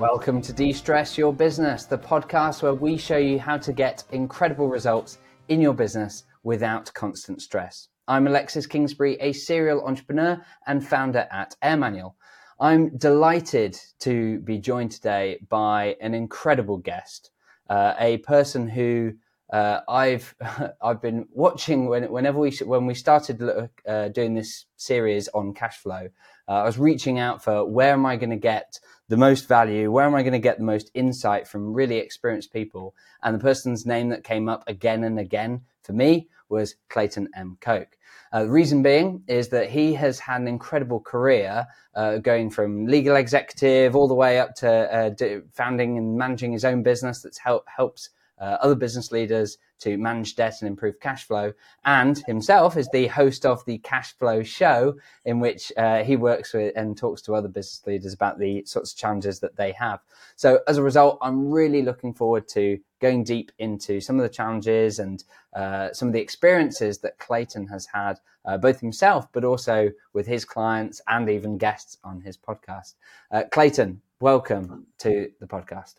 Welcome to De Stress Your Business, the podcast where we show you how to get incredible results in your business without constant stress. I'm Alexis Kingsbury, a serial entrepreneur and founder at Air Manual. I'm delighted to be joined today by an incredible guest, uh, a person who uh, I've I've been watching when, whenever we when we started uh, doing this series on cash flow. Uh, I was reaching out for where am I going to get the most value, where am I going to get the most insight from really experienced people, and the person's name that came up again and again for me was Clayton M. Coke. Uh, the reason being is that he has had an incredible career uh, going from legal executive all the way up to uh, founding and managing his own business that help, helps uh, other business leaders to manage debt and improve cash flow. And himself is the host of the Cash Flow Show, in which uh, he works with and talks to other business leaders about the sorts of challenges that they have. So, as a result, I'm really looking forward to going deep into some of the challenges and uh, some of the experiences that Clayton has had, uh, both himself, but also with his clients and even guests on his podcast. Uh, Clayton, welcome to the podcast.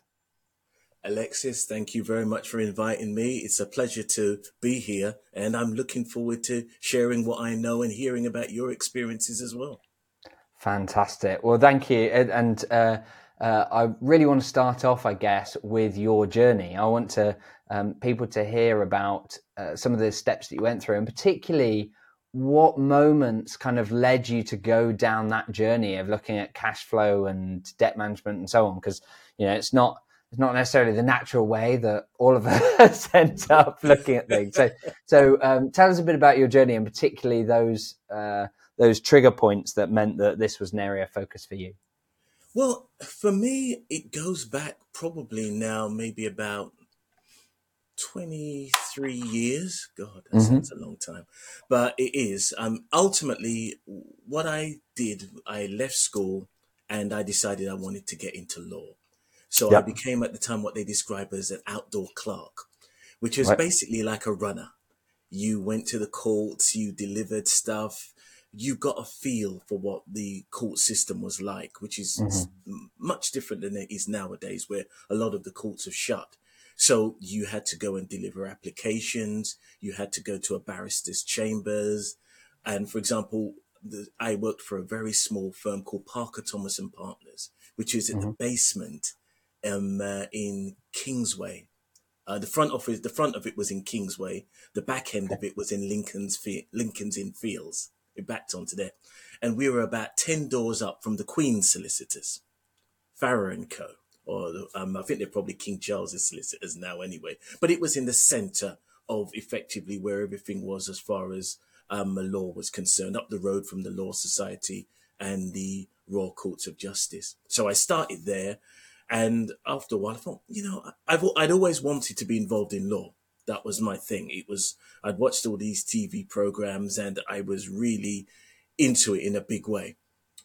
Alexis, thank you very much for inviting me. It's a pleasure to be here, and I'm looking forward to sharing what I know and hearing about your experiences as well. Fantastic. Well, thank you. And uh, uh, I really want to start off, I guess, with your journey. I want to um, people to hear about uh, some of the steps that you went through, and particularly what moments kind of led you to go down that journey of looking at cash flow and debt management and so on. Because you know, it's not it's not necessarily the natural way that all of us end up looking at things. So, so um, tell us a bit about your journey and particularly those uh, those trigger points that meant that this was an area of focus for you. Well, for me, it goes back probably now maybe about 23 years. God, that mm-hmm. sounds a long time. But it is. Um, ultimately, what I did, I left school and I decided I wanted to get into law. So yep. I became at the time what they describe as an outdoor clerk, which is right. basically like a runner. You went to the courts, you delivered stuff, you got a feel for what the court system was like, which is mm-hmm. much different than it is nowadays, where a lot of the courts have shut. So you had to go and deliver applications, you had to go to a barrister's chambers. And for example, the, I worked for a very small firm called Parker Thomas and Partners, which is in mm-hmm. the basement um, uh, in Kingsway. Uh, the front office, the front of it was in Kingsway. The back end of it was in Lincoln's Lincoln's Inn Fields. It backed onto there, and we were about ten doors up from the Queen's solicitors, Farrer and Co. Or um, I think they're probably King Charles's solicitors now, anyway. But it was in the centre of effectively where everything was as far as um, law was concerned, up the road from the Law Society and the Royal Courts of Justice. So I started there and after a while, I thought, you know, I've I'd always wanted to be involved in law. That was my thing. It was I'd watched all these TV programs, and I was really into it in a big way.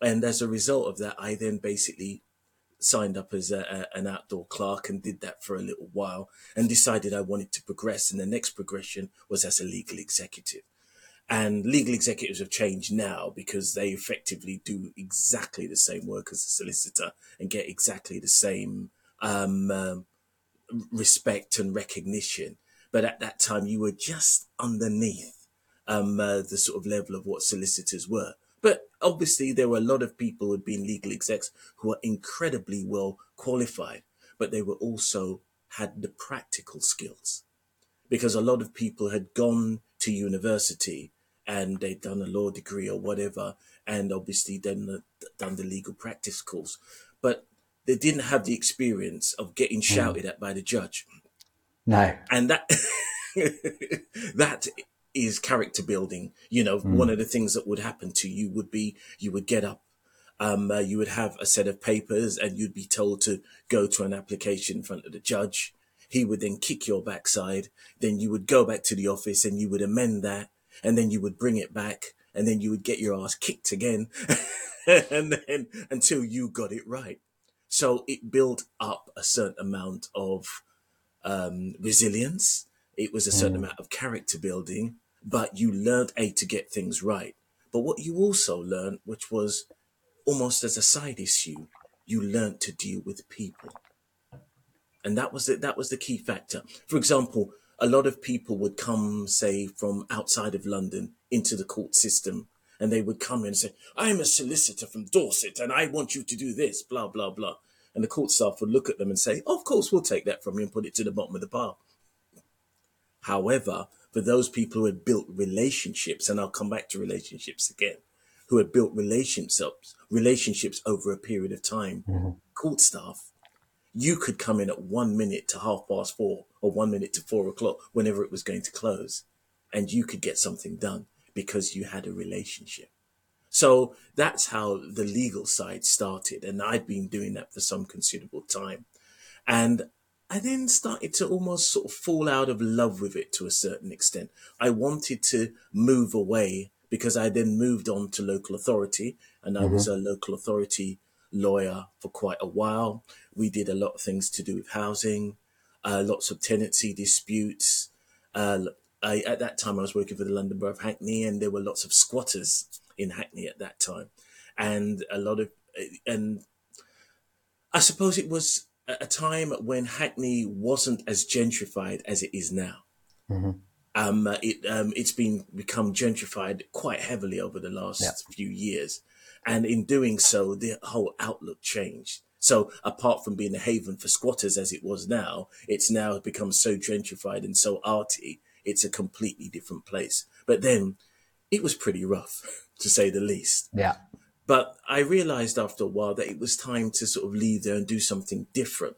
And as a result of that, I then basically signed up as a, a, an outdoor clerk and did that for a little while, and decided I wanted to progress. And the next progression was as a legal executive. And legal executives have changed now because they effectively do exactly the same work as a solicitor and get exactly the same um, um, respect and recognition. But at that time, you were just underneath um, uh, the sort of level of what solicitors were. But obviously, there were a lot of people who had been legal execs who were incredibly well qualified, but they were also had the practical skills because a lot of people had gone to university and they've done a law degree or whatever, and obviously then the, done the legal practice course, but they didn't have the experience of getting hmm. shouted mm. at by the judge. No, and that that is character building. You know, mm. one of the things that would happen to you would be you would get up. Um, uh, you would have a set of papers and you'd be told to go to an application in front of the judge. He would then kick your backside. Then you would go back to the office and you would amend that and then you would bring it back and then you would get your ass kicked again and then until you got it right. So it built up a certain amount of um, resilience. It was a certain mm. amount of character building, but you learned a to get things right. But what you also learned, which was almost as a side issue, you learned to deal with people. And that was it. That was the key factor. For example, a lot of people would come, say, from outside of London into the court system, and they would come in and say, I'm a solicitor from Dorset and I want you to do this, blah, blah, blah. And the court staff would look at them and say, Of course, we'll take that from you and put it to the bottom of the pile. However, for those people who had built relationships, and I'll come back to relationships again, who had built relationships, relationships over a period of time, mm-hmm. court staff, you could come in at one minute to half past four or one minute to four o'clock, whenever it was going to close, and you could get something done because you had a relationship. So that's how the legal side started. And I'd been doing that for some considerable time. And I then started to almost sort of fall out of love with it to a certain extent. I wanted to move away because I then moved on to local authority and I mm-hmm. was a local authority lawyer for quite a while. We did a lot of things to do with housing, uh, lots of tenancy disputes. Uh, I, at that time, I was working for the London Borough of Hackney, and there were lots of squatters in Hackney at that time, and a lot of, and I suppose it was a time when Hackney wasn't as gentrified as it is now. Mm-hmm. Um, it um, it's been become gentrified quite heavily over the last yeah. few years, and in doing so, the whole outlook changed. So apart from being a haven for squatters as it was now, it's now become so gentrified and so arty it's a completely different place. But then it was pretty rough, to say the least. Yeah. But I realized after a while that it was time to sort of leave there and do something different.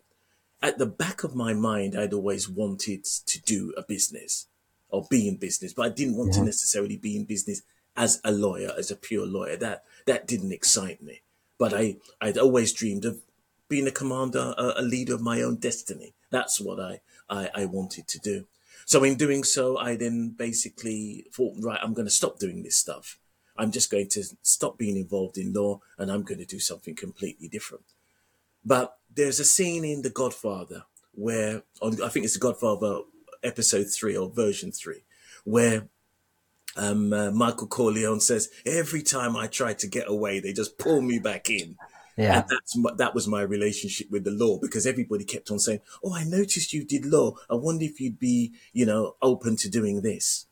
At the back of my mind, I'd always wanted to do a business or be in business, but I didn't want yeah. to necessarily be in business as a lawyer, as a pure lawyer. That that didn't excite me. But I I'd always dreamed of being a commander, a, a leader of my own destiny. That's what I, I, I wanted to do. So in doing so, I then basically thought, right, I'm going to stop doing this stuff. I'm just going to stop being involved in law and I'm going to do something completely different. But there's a scene in The Godfather where, on, I think it's The Godfather episode three or version three, where um, uh, Michael Corleone says, every time I try to get away, they just pull me back in. Yeah. And that's my, that was my relationship with the law because everybody kept on saying, "Oh, I noticed you did law. I wonder if you'd be, you know, open to doing this."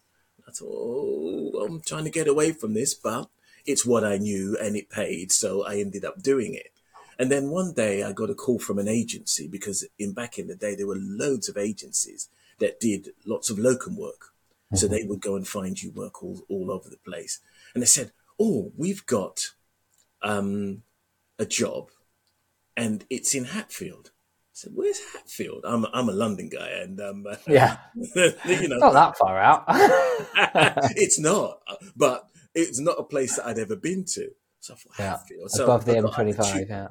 I thought, "Oh, I'm trying to get away from this, but it's what I knew and it paid, so I ended up doing it." And then one day I got a call from an agency because in back in the day there were loads of agencies that did lots of locum work. Mm-hmm. So they would go and find you work all, all over the place. And they said, Oh, we've got um, a job and it's in Hatfield. I said, "Where's Hatfield?" I'm a, I'm a London guy, and um, yeah, you know, not that far out. it's not, but it's not a place that I'd ever been to. So I thought yeah. Hatfield, so above the M25, yeah.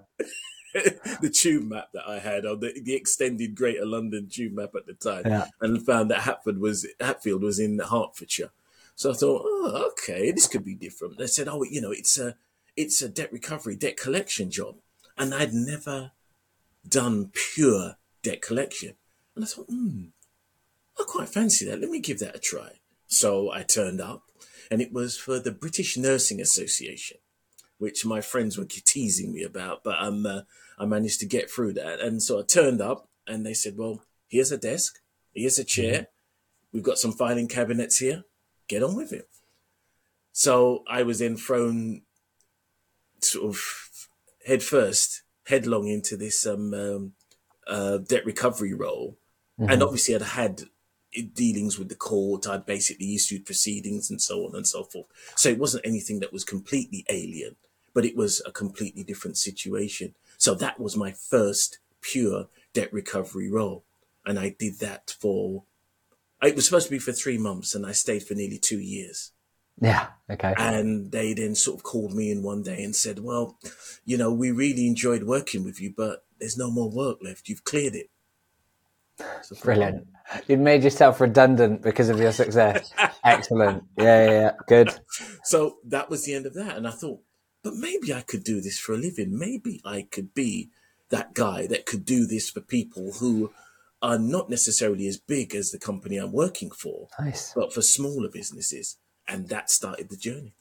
the tube map that I had on the, the extended Greater London tube map at the time, yeah. and found that Hatford was Hatfield was in Hertfordshire. So I thought, oh, okay, this could be different. They said, oh, you know, it's a it's a debt recovery, debt collection job. And I'd never done pure debt collection. And I thought, hmm, I quite fancy that. Let me give that a try. So I turned up and it was for the British Nursing Association, which my friends were teasing me about, but um, uh, I managed to get through that. And so I turned up and they said, well, here's a desk, here's a chair, mm-hmm. we've got some filing cabinets here, get on with it. So I was then thrown sort of head first, headlong into this um, um, uh, debt recovery role. Mm-hmm. And obviously, I'd had dealings with the court. I'd basically issued proceedings and so on and so forth. So it wasn't anything that was completely alien, but it was a completely different situation. So that was my first pure debt recovery role. And I did that for, it was supposed to be for three months and I stayed for nearly two years. Yeah. Okay. And they then sort of called me in one day and said, well, you know, we really enjoyed working with you, but there's no more work left. You've cleared it. So Brilliant. You've made yourself redundant because of your success. Excellent. Yeah, yeah, yeah. Good. So that was the end of that. And I thought, but maybe I could do this for a living. Maybe I could be that guy that could do this for people who are not necessarily as big as the company I'm working for, nice. but for smaller businesses and that started the journey.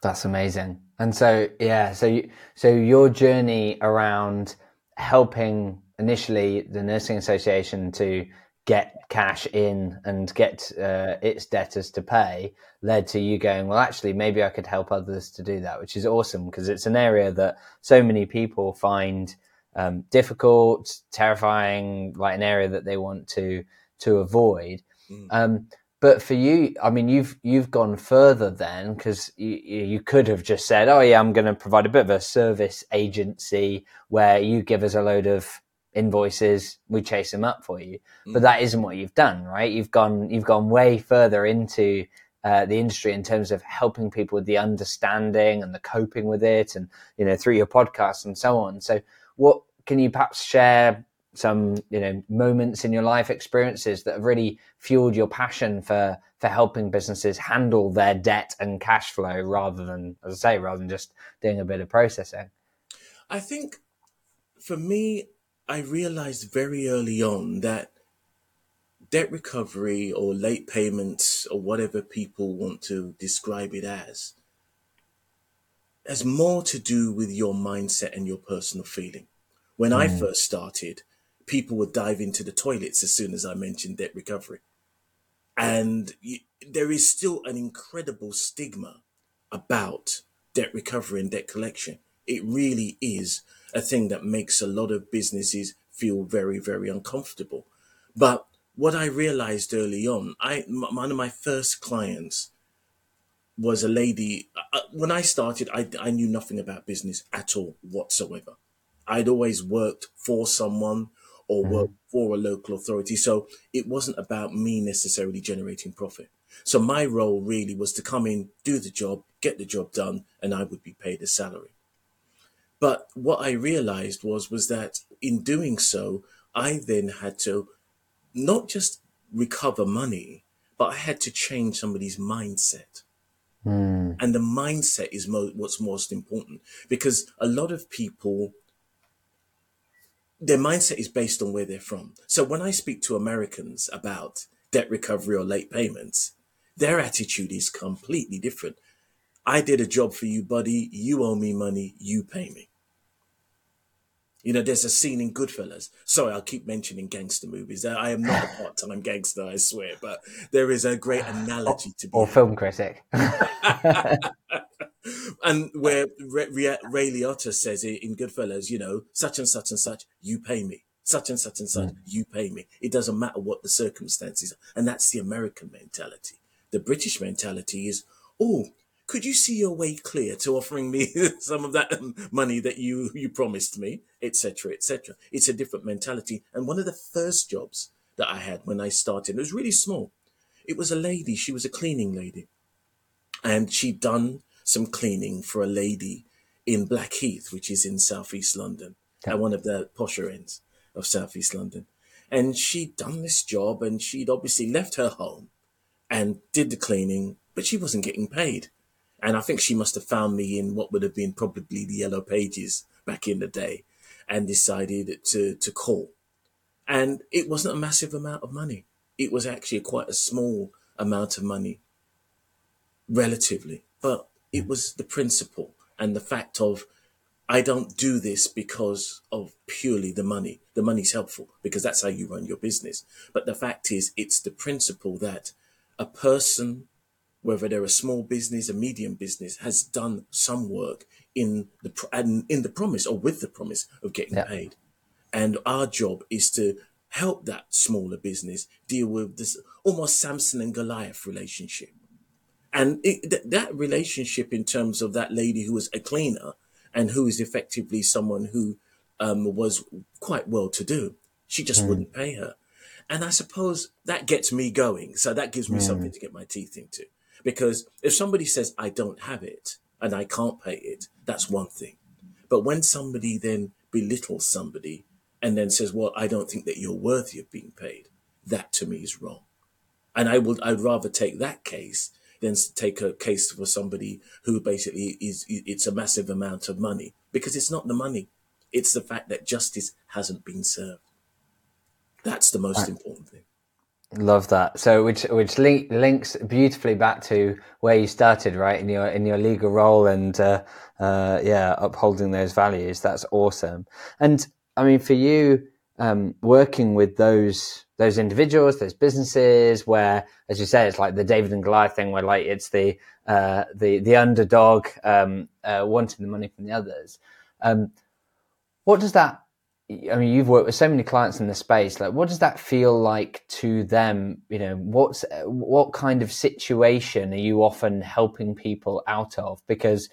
That's amazing. And so, yeah, so you, so your journey around helping initially the nursing association to get cash in and get uh, its debtors to pay led to you going, well, actually, maybe I could help others to do that, which is awesome because it's an area that so many people find um, difficult, terrifying, like an area that they want to to avoid. Mm. Um, but for you, I mean, you've you've gone further then because you, you could have just said, "Oh yeah, I'm going to provide a bit of a service agency where you give us a load of invoices, we chase them up for you." Mm. But that isn't what you've done, right? You've gone you've gone way further into uh, the industry in terms of helping people with the understanding and the coping with it, and you know through your podcast and so on. So, what can you perhaps share some you know moments in your life experiences that have really fueled your passion for for helping businesses handle their debt and cash flow rather than as i say rather than just doing a bit of processing i think for me i realized very early on that debt recovery or late payments or whatever people want to describe it as has more to do with your mindset and your personal feeling when mm. i first started people would dive into the toilets as soon as I mentioned debt recovery. And you, there is still an incredible stigma about debt recovery and debt collection. It really is a thing that makes a lot of businesses feel very, very uncomfortable. But what I realized early on, I one of my first clients was a lady. Uh, when I started, I, I knew nothing about business at all whatsoever. I'd always worked for someone or mm-hmm. work for a local authority. So it wasn't about me necessarily generating profit. So my role really was to come in, do the job, get the job done, and I would be paid a salary. But what I realized was was that in doing so, I then had to not just recover money, but I had to change somebody's mindset. Mm. And the mindset is mo- what's most important because a lot of people their mindset is based on where they're from. So when I speak to Americans about debt recovery or late payments, their attitude is completely different. I did a job for you, buddy. You owe me money. You pay me. You know, there's a scene in Goodfellas. Sorry, I'll keep mentioning gangster movies. I am not a part-time gangster, I swear, but there is a great analogy to be. Or film critic. and where Ray, Ray Liotta says it in Goodfellas, you know, such and such and such, you pay me. Such and such and such, mm. you pay me. It doesn't matter what the circumstances are. And that's the American mentality. The British mentality is, oh, could you see your way clear to offering me some of that money that you you promised me, etc., etc. It's a different mentality. And one of the first jobs that I had when I started, it was really small. It was a lady. She was a cleaning lady, and she'd done some cleaning for a lady in Blackheath, which is in southeast London, at one of the posher ends of southeast London. And she'd done this job, and she'd obviously left her home and did the cleaning, but she wasn't getting paid. And I think she must have found me in what would have been probably the yellow pages back in the day and decided to, to call. And it wasn't a massive amount of money. It was actually quite a small amount of money, relatively. But it was the principle and the fact of, I don't do this because of purely the money. The money's helpful because that's how you run your business. But the fact is, it's the principle that a person whether they're a small business, a medium business, has done some work in the and in the promise or with the promise of getting yeah. paid. And our job is to help that smaller business deal with this almost Samson and Goliath relationship. And it, th- that relationship, in terms of that lady who was a cleaner and who is effectively someone who um, was quite well to do, she just mm. wouldn't pay her. And I suppose that gets me going. So that gives me mm. something to get my teeth into. Because if somebody says, I don't have it and I can't pay it, that's one thing. But when somebody then belittles somebody and then says, well, I don't think that you're worthy of being paid, that to me is wrong. And I would, I'd rather take that case than take a case for somebody who basically is, it's a massive amount of money because it's not the money. It's the fact that justice hasn't been served. That's the most important thing. Love that. So, which which link, links beautifully back to where you started, right? In your in your legal role and uh, uh, yeah, upholding those values. That's awesome. And I mean, for you, um, working with those those individuals, those businesses, where, as you say, it's like the David and Goliath thing, where like it's the uh, the the underdog um, uh, wanting the money from the others. Um, what does that I mean, you've worked with so many clients in the space. Like, what does that feel like to them? You know, what's what kind of situation are you often helping people out of? Because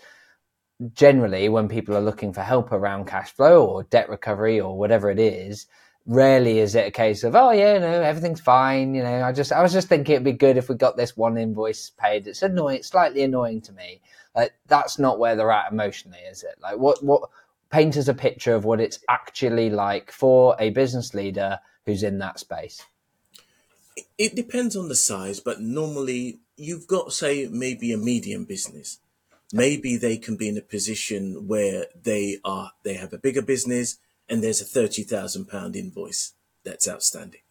generally, when people are looking for help around cash flow or debt recovery or whatever it is, rarely is it a case of, oh yeah, no, everything's fine. You know, I just I was just thinking it'd be good if we got this one invoice paid. It's annoying, slightly annoying to me. Like, that's not where they're at emotionally, is it? Like, what what paint us a picture of what it's actually like for a business leader who's in that space. It depends on the size, but normally you've got, say, maybe a medium business. Maybe they can be in a position where they are they have a bigger business and there's a thirty thousand pound invoice that's outstanding.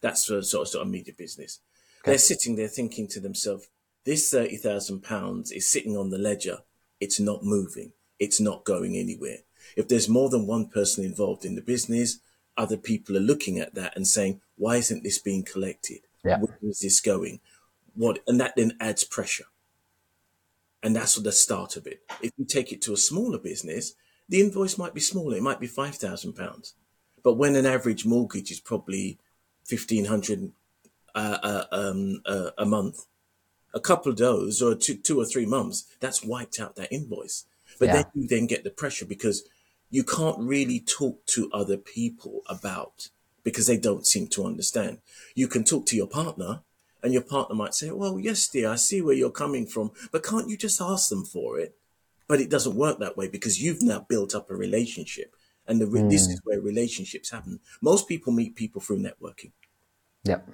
That's for sort of, sort of media business. Okay. They're sitting there thinking to themselves, "This thirty thousand pounds is sitting on the ledger. It's not moving. It's not going anywhere." If there's more than one person involved in the business, other people are looking at that and saying, why isn't this being collected? Yeah. Where is this going? What, and that then adds pressure. And that's the start of it. If you take it to a smaller business, the invoice might be smaller. It might be five thousand pounds, but when an average mortgage is probably fifteen hundred uh, uh, um, uh, a month, a couple of those or two, two or three months, that's wiped out that invoice. But yeah. then you then get the pressure because you can't really talk to other people about because they don't seem to understand. You can talk to your partner and your partner might say, well, yes, dear, I see where you're coming from, but can't you just ask them for it? But it doesn't work that way because you've now built up a relationship. And the, mm. this is where relationships happen. Most people meet people through networking. Yep.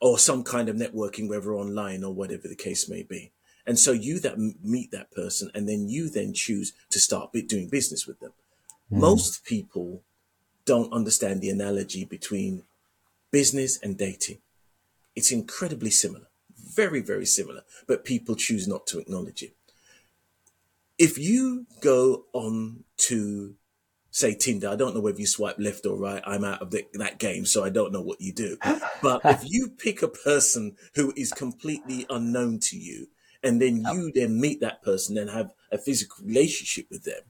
Or some kind of networking, whether online or whatever the case may be. And so you that meet that person and then you then choose to start doing business with them. Mm. Most people don't understand the analogy between business and dating. It's incredibly similar, very, very similar, but people choose not to acknowledge it. If you go on to, say, Tinder, I don't know whether you swipe left or right. I'm out of the, that game, so I don't know what you do. But if you pick a person who is completely unknown to you, and then you then meet that person and have a physical relationship with them,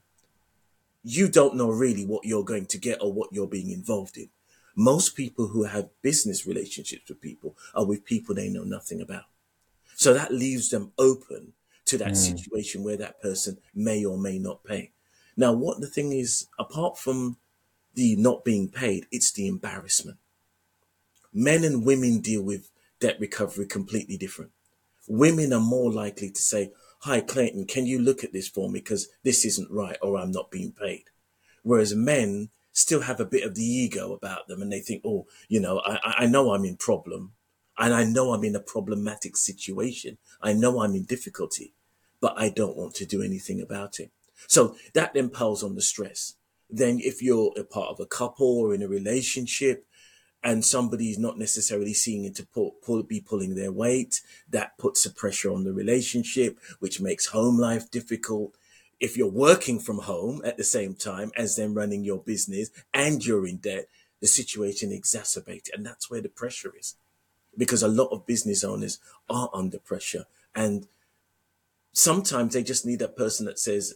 you don't know really what you're going to get or what you're being involved in. Most people who have business relationships with people are with people they know nothing about. So that leaves them open to that mm. situation where that person may or may not pay. Now, what the thing is, apart from the not being paid, it's the embarrassment. Men and women deal with debt recovery completely different. Women are more likely to say, hi, Clayton, can you look at this for me? Because this isn't right or I'm not being paid. Whereas men still have a bit of the ego about them and they think, oh, you know, I, I know I'm in problem and I know I'm in a problematic situation. I know I'm in difficulty, but I don't want to do anything about it. So that then piles on the stress. Then if you're a part of a couple or in a relationship, and somebody's not necessarily seeing it to pull, pull, be pulling their weight, that puts a pressure on the relationship, which makes home life difficult. If you're working from home at the same time as then running your business and you're in debt, the situation exacerbates. And that's where the pressure is because a lot of business owners are under pressure and sometimes they just need that person that says,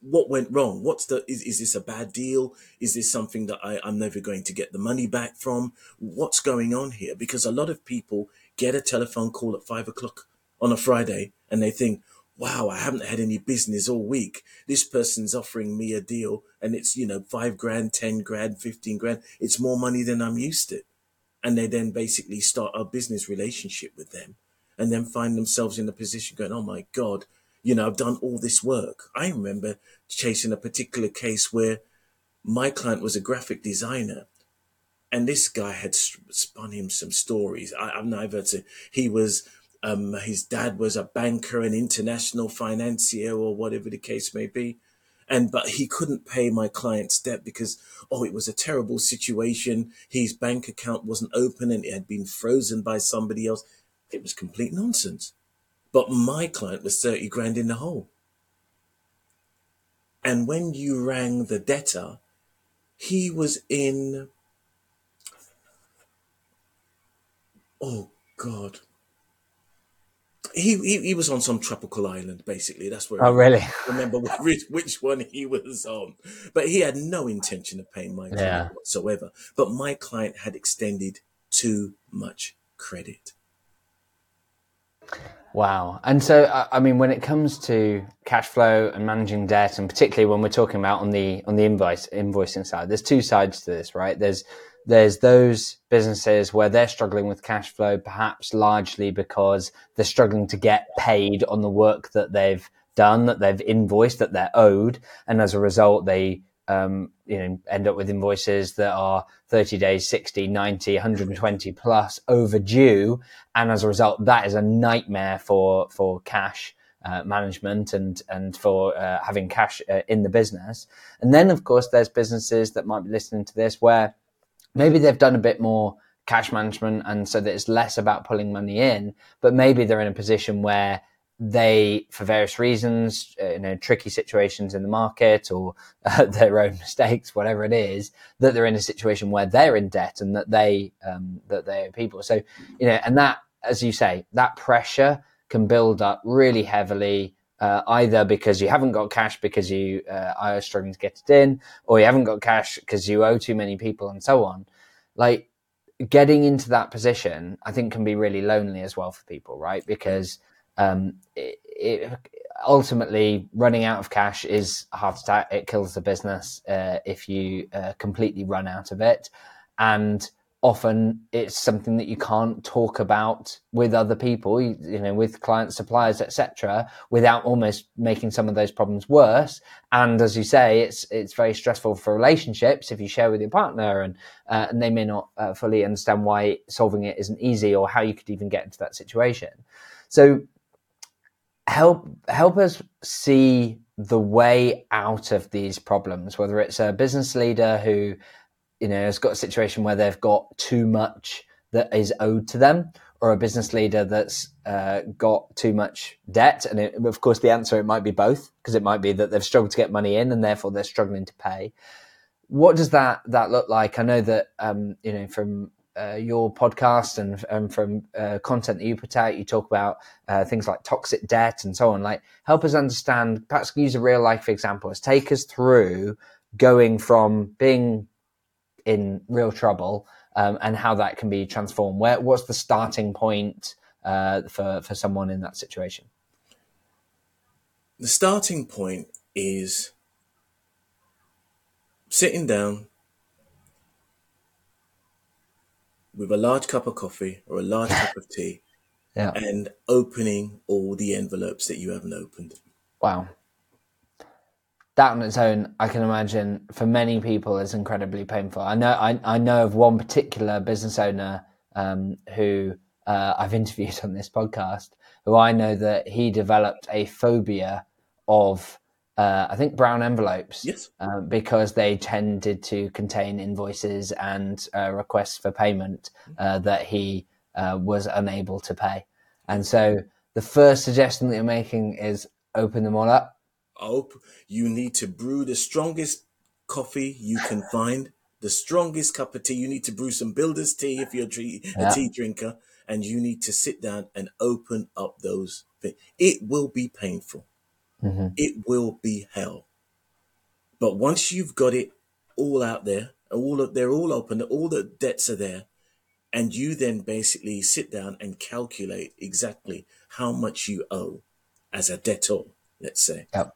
what went wrong? What's the, is, is this a bad deal? Is this something that I, I'm never going to get the money back from? What's going on here? Because a lot of people get a telephone call at five o'clock on a Friday and they think, wow, I haven't had any business all week. This person's offering me a deal and it's, you know, five grand, 10 grand, 15 grand. It's more money than I'm used to. And they then basically start a business relationship with them and then find themselves in a position going, oh my God, you know, I've done all this work. I remember chasing a particular case where my client was a graphic designer and this guy had spun him some stories. I, am not able to, he was, um, his dad was a banker, an international financier or whatever the case may be. and but he couldn't pay my client's debt because oh it was a terrible situation his bank account wasn't open and it had been frozen by somebody else it was complete nonsense but my client was 30 grand in the hole and when you rang the debtor he was in oh god he, he, he was on some tropical island, basically. That's where. Oh, really? remember which, which one he was on, but he had no intention of paying my client yeah. whatsoever. But my client had extended too much credit. Wow. And so, I mean, when it comes to cash flow and managing debt, and particularly when we're talking about on the on the invoice invoicing side, there's two sides to this, right? There's there's those businesses where they're struggling with cash flow, perhaps largely because they're struggling to get paid on the work that they've done, that they've invoiced, that they're owed. And as a result, they um, you know, end up with invoices that are 30 days, 60, 90, 120 plus overdue. And as a result, that is a nightmare for, for cash. Uh, management and and for uh, having cash uh, in the business, and then of course there's businesses that might be listening to this where maybe they've done a bit more cash management and so that it's less about pulling money in, but maybe they're in a position where they, for various reasons, uh, you know, tricky situations in the market or uh, their own mistakes, whatever it is, that they're in a situation where they're in debt and that they, um, that they owe people. So, you know, and that, as you say, that pressure can build up really heavily uh, either because you haven't got cash because you uh, are struggling to get it in, or you haven't got cash because you owe too many people, and so on. Like getting into that position, I think can be really lonely as well for people, right? Because um, it, it, ultimately running out of cash is a heart attack. It kills the business uh, if you uh, completely run out of it, and often it's something that you can't talk about with other people you, you know with clients suppliers etc without almost making some of those problems worse. And as you say it's it's very stressful for relationships if you share with your partner and uh, and they may not uh, fully understand why solving it isn't easy or how you could even get into that situation. So help help us see the way out of these problems whether it's a business leader who you know has got a situation where they've got too much that is owed to them or a business leader that's uh, got too much debt. And it, of course the answer it might be both because it might be that they've struggled to get money in and therefore they're struggling to pay. What does that that look like? I know that um, you know from uh, your podcast and, and from uh, content that you put out, you talk about uh, things like toxic debt and so on. Like, help us understand. Perhaps use a real life example. Let's take us through going from being in real trouble um, and how that can be transformed. Where what's the starting point uh, for for someone in that situation? The starting point is sitting down with a large cup of coffee or a large cup of tea yeah. and opening all the envelopes that you haven't opened. Wow that on its own, I can imagine for many people is incredibly painful. I know I, I know of one particular business owner um, who uh, I've interviewed on this podcast, who I know that he developed a phobia of uh, I think brown envelopes, yes, uh, because they tended to contain invoices and uh, requests for payment uh, that he uh, was unable to pay. And so the first suggestion that you're making is open them all up hope you need to brew the strongest coffee you can find, the strongest cup of tea. You need to brew some builder's tea if you're a tea, yeah. a tea drinker, and you need to sit down and open up those things. It will be painful. Mm-hmm. It will be hell. But once you've got it all out there, all of, they're all open, all the debts are there, and you then basically sit down and calculate exactly how much you owe as a debtor, let's say. Yep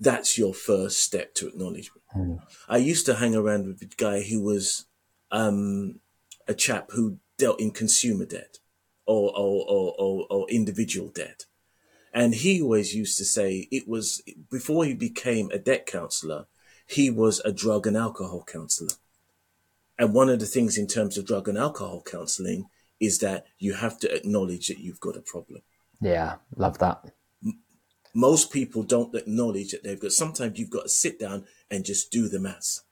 that's your first step to acknowledgement. Mm. I used to hang around with a guy who was um, a chap who dealt in consumer debt or, or, or, or, or individual debt. And he always used to say it was before he became a debt counselor, he was a drug and alcohol counselor. And one of the things in terms of drug and alcohol counseling is that you have to acknowledge that you've got a problem. Yeah, love that Most people don't acknowledge that they've got. Sometimes you've got to sit down and just do the maths.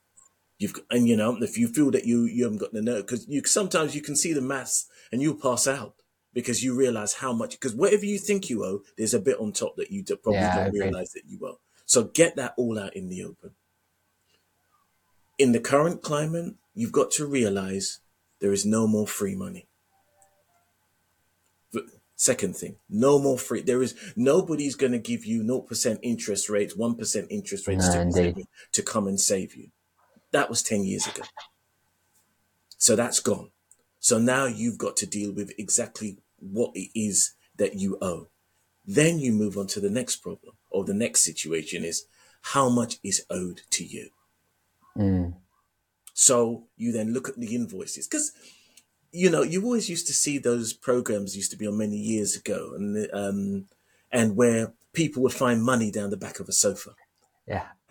You've got, and you know if you feel that you you haven't got the nerve because you sometimes you can see the maths and you pass out because you realize how much because whatever you think you owe, there's a bit on top that you probably Yeah, don't realize that you owe. So get that all out in the open. In the current climate, you've got to realize there is no more free money. Second thing, no more free. There is nobody's going to give you 0% interest rates, 1% interest rates No, to, to come and save you. That was 10 years ago. So that's gone. So now you've got to deal with exactly what it is that you owe. Then you move on to the next problem or the next situation is how much is owed to you. Mm. So you then look at the invoices because you know you always used to see those programs used to be on many years ago and um and where people would find money down the back of a sofa. Yeah.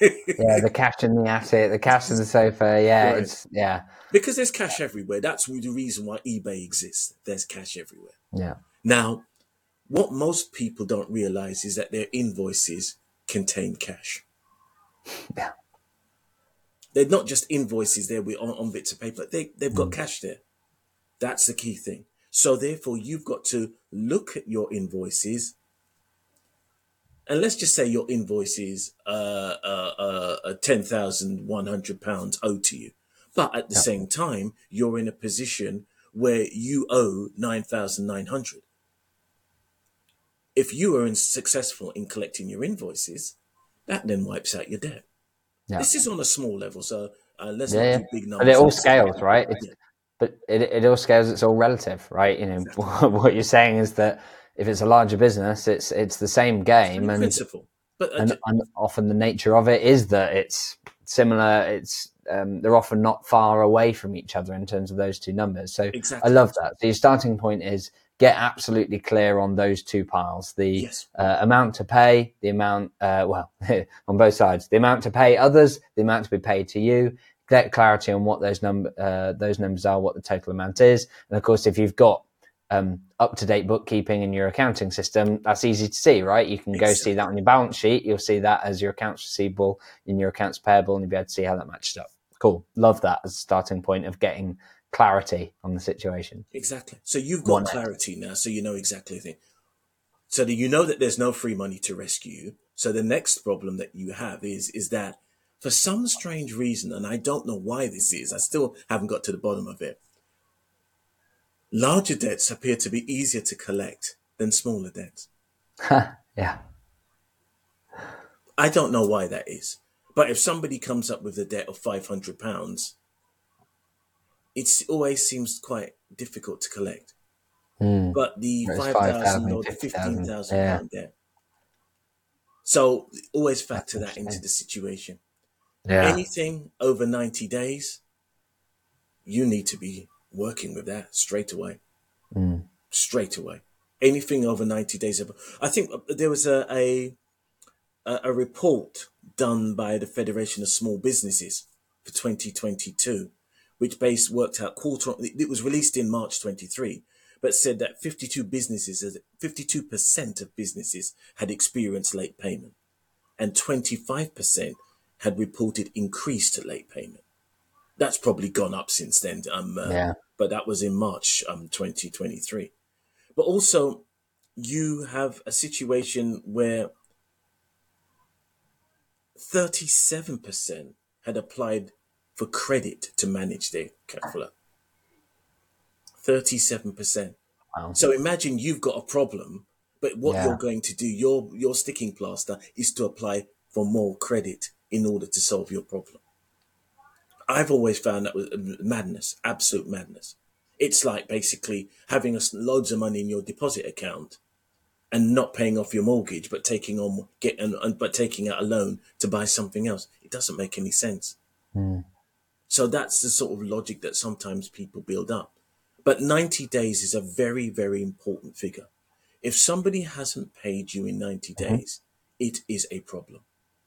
yeah, the cash in the attic, the cash in the sofa. Yeah, Right. it's yeah, Because there's cash everywhere. That's the reason why eBay exists. There's cash everywhere. yeah, Now, what most people don't realize is that their invoices contain cash. Yeah. They're not just invoices there with on, on bits of paper. They they've got Mm. cash there. That's the key thing. So therefore, you've got to look at your invoices, and let's just say your invoice is uh, uh, uh, ten thousand one hundred pounds owed to you, but at the Yeah. same time, you're in a position where you owe nine thousand nine hundred. If you are successful in collecting your invoices, that then wipes out your debt. yeah. This is on a small level, so uh, let's Yeah, not do big numbers. But it all scales, right? It's, Yeah. But it, it all scales. It's all relative, right? You know, what you're saying is that if it's a larger business, it's it's the same game, Same and principle. But and, and often the nature of it is that it's similar. It's um, they're often not far away from each other in terms of those two numbers. So exactly. I love that. So your starting point is get absolutely clear on those two piles: the Yes. uh, amount to pay, the amount, uh, well, on both sides, the amount to pay others, the amount to be paid to you. Get clarity on what those number uh, those numbers are, what the total amount is, and of course, if you've got um, up to date bookkeeping in your accounting system, that's easy to see, right? You can go see that on your balance sheet. You'll see that as your accounts receivable in your accounts payable, and you'll be able to see how that matches up. Cool, love that as a starting point of getting clarity on the situation. Exactly. So you've got end. clarity now, so you know exactly the thing. So that you know that there's no free money to rescue. So the next problem that you have is is that for some strange reason, and I don't know why this is, I still haven't got to the bottom of it. Larger debts appear to be easier to collect than smaller debts. yeah, I don't know why that is. But if somebody comes up with a debt of five hundred pounds, it always seems quite difficult to collect. Hmm. But the It's 5,000, thousand or the fifteen thousand yeah. pound debt. So always factor that into the situation. yeah, Anything over ninety days, you need to be working with that straight away. Mm. Straight away. Anything over ninety days. I think there was a a, a report done by the Federation of Small Businesses for 2022, which based worked out quarter. It was released in March 23, but said that 52 businesses, 52 percent of businesses had experienced late payment, and 25 percent had reported increased late payment. That's probably gone up since then. Um, uh, yeah. but that was in March um, 2023. But also, you have a situation where 37% had applied for credit to manage their flow. 37%. Wow. So imagine you've got a problem, but what Yeah. you're going to do, your your sticking plaster, is to apply for more credit in order to solve your problem. I've always found that was madness, absolute madness. It's like basically having us loads of money in your deposit account and not paying off your mortgage, but taking on get and, but taking out a loan to buy something else. It doesn't make any sense. Mm. So that's the sort of logic that sometimes people build up. But 90 days is a very, very important figure. If somebody hasn't paid you in 90 days, it is a problem.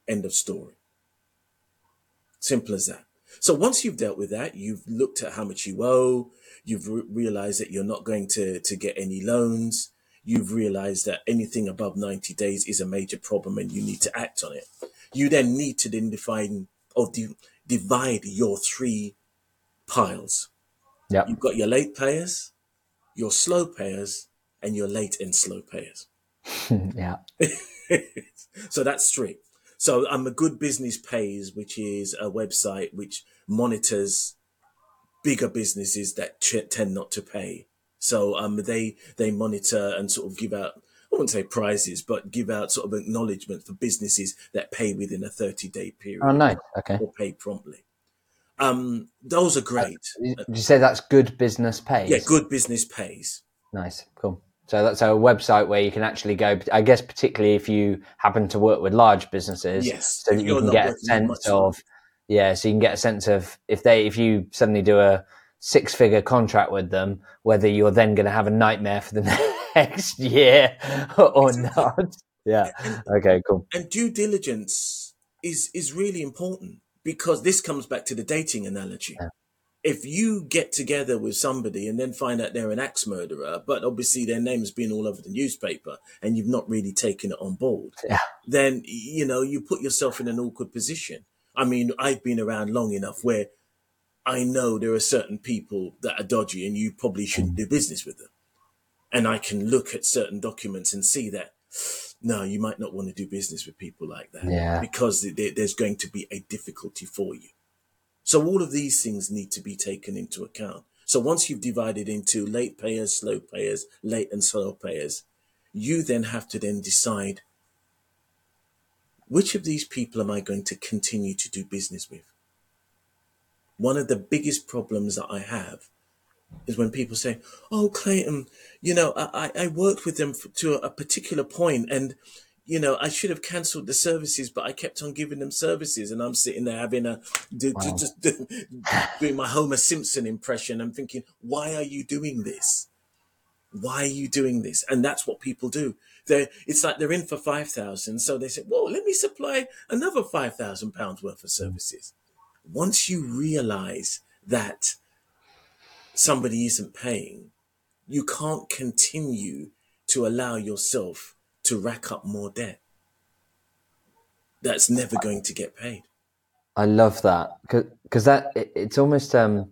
End of story. Simple as that. So once you've dealt with that, you've looked at how much you owe, you've re- realized that you're not going to, to get any loans, you've realized that anything above 90 days is a major problem and you need to act on it. You then need to then define or di- divide your three piles. Yeah. You've got your late payers, your slow payers, and your late and slow payers. yeah. so that's three. So I'm a good business pays, which is a website which monitors bigger businesses that ch- tend not to pay. So um, they they monitor and sort of give out I wouldn't say prizes, but give out sort of acknowledgement for businesses that pay within a 30 day period. Oh, nice. Okay. Or pay promptly. Um, those are great. Uh, did you say that's good business pays? Yeah, good business pays. Nice. Cool. So that's a website where you can actually go. I guess particularly if you happen to work with large businesses, yes, so that you can get a sense of, yeah, so you can get a sense of if they if you suddenly do a six figure contract with them, whether you're then going to have a nightmare for the next year or not. Yeah. Okay. Cool. And due diligence is is really important because this comes back to the dating analogy. Yeah if you get together with somebody and then find out they're an axe murderer, but obviously their name's been all over the newspaper and you've not really taken it on board, yeah. then, you know, you put yourself in an awkward position. I mean, I've been around long enough where I know there are certain people that are dodgy and you probably shouldn't do business with them. And I can look at certain documents and see that, no, you might not want to do business with people like that yeah. because there's going to be a difficulty for you. So all of these things need to be taken into account. So once you've divided into late payers, slow payers, late and slow payers, you then have to then decide which of these people am I going to continue to do business with? One of the biggest problems that I have is when people say, "Oh, Clayton, you know, I, I worked with them to a particular point, and you know, I should have cancelled the services, but I kept on giving them services, and I'm sitting there having a do, wow. just do, doing my Homer Simpson impression. I'm thinking, why are you doing this? Why are you doing this? And that's what people do. They're, it's like they're in for five thousand, so they say, "Well, let me supply another five thousand pounds worth of mm. services." Once you realize that somebody isn't paying, you can't continue to allow yourself to rack up more debt that's never going to get paid. I love that because that it, it's almost um,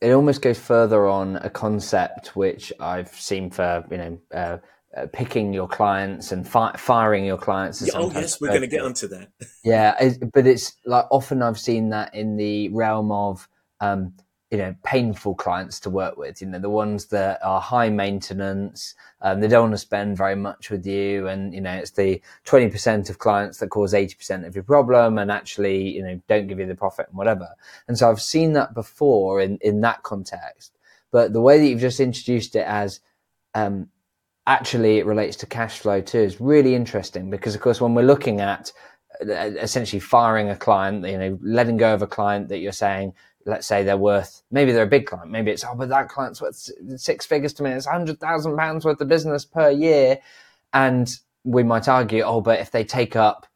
it almost goes further on a concept which I've seen for you know uh, uh, picking your clients and fi- firing your clients. Yeah, oh yes, we're going to get onto that. yeah, it, but it's like often I've seen that in the realm of um, you know painful clients to work with you know the ones that are high maintenance um, they don't want to spend very much with you and you know it's the 20% of clients that cause 80% of your problem and actually you know don't give you the profit and whatever. And so i've seen that before in in that context. But the way that you've just introduced it as um, actually it relates to cash flow too is really interesting because of course when we're looking at uh, essentially firing a client you know letting go of a client that you're saying let's say they're worth maybe they're a big client maybe it's oh but that client's worth six figures to me it's 100000 pounds worth of business per year. And we might argue oh but if they take up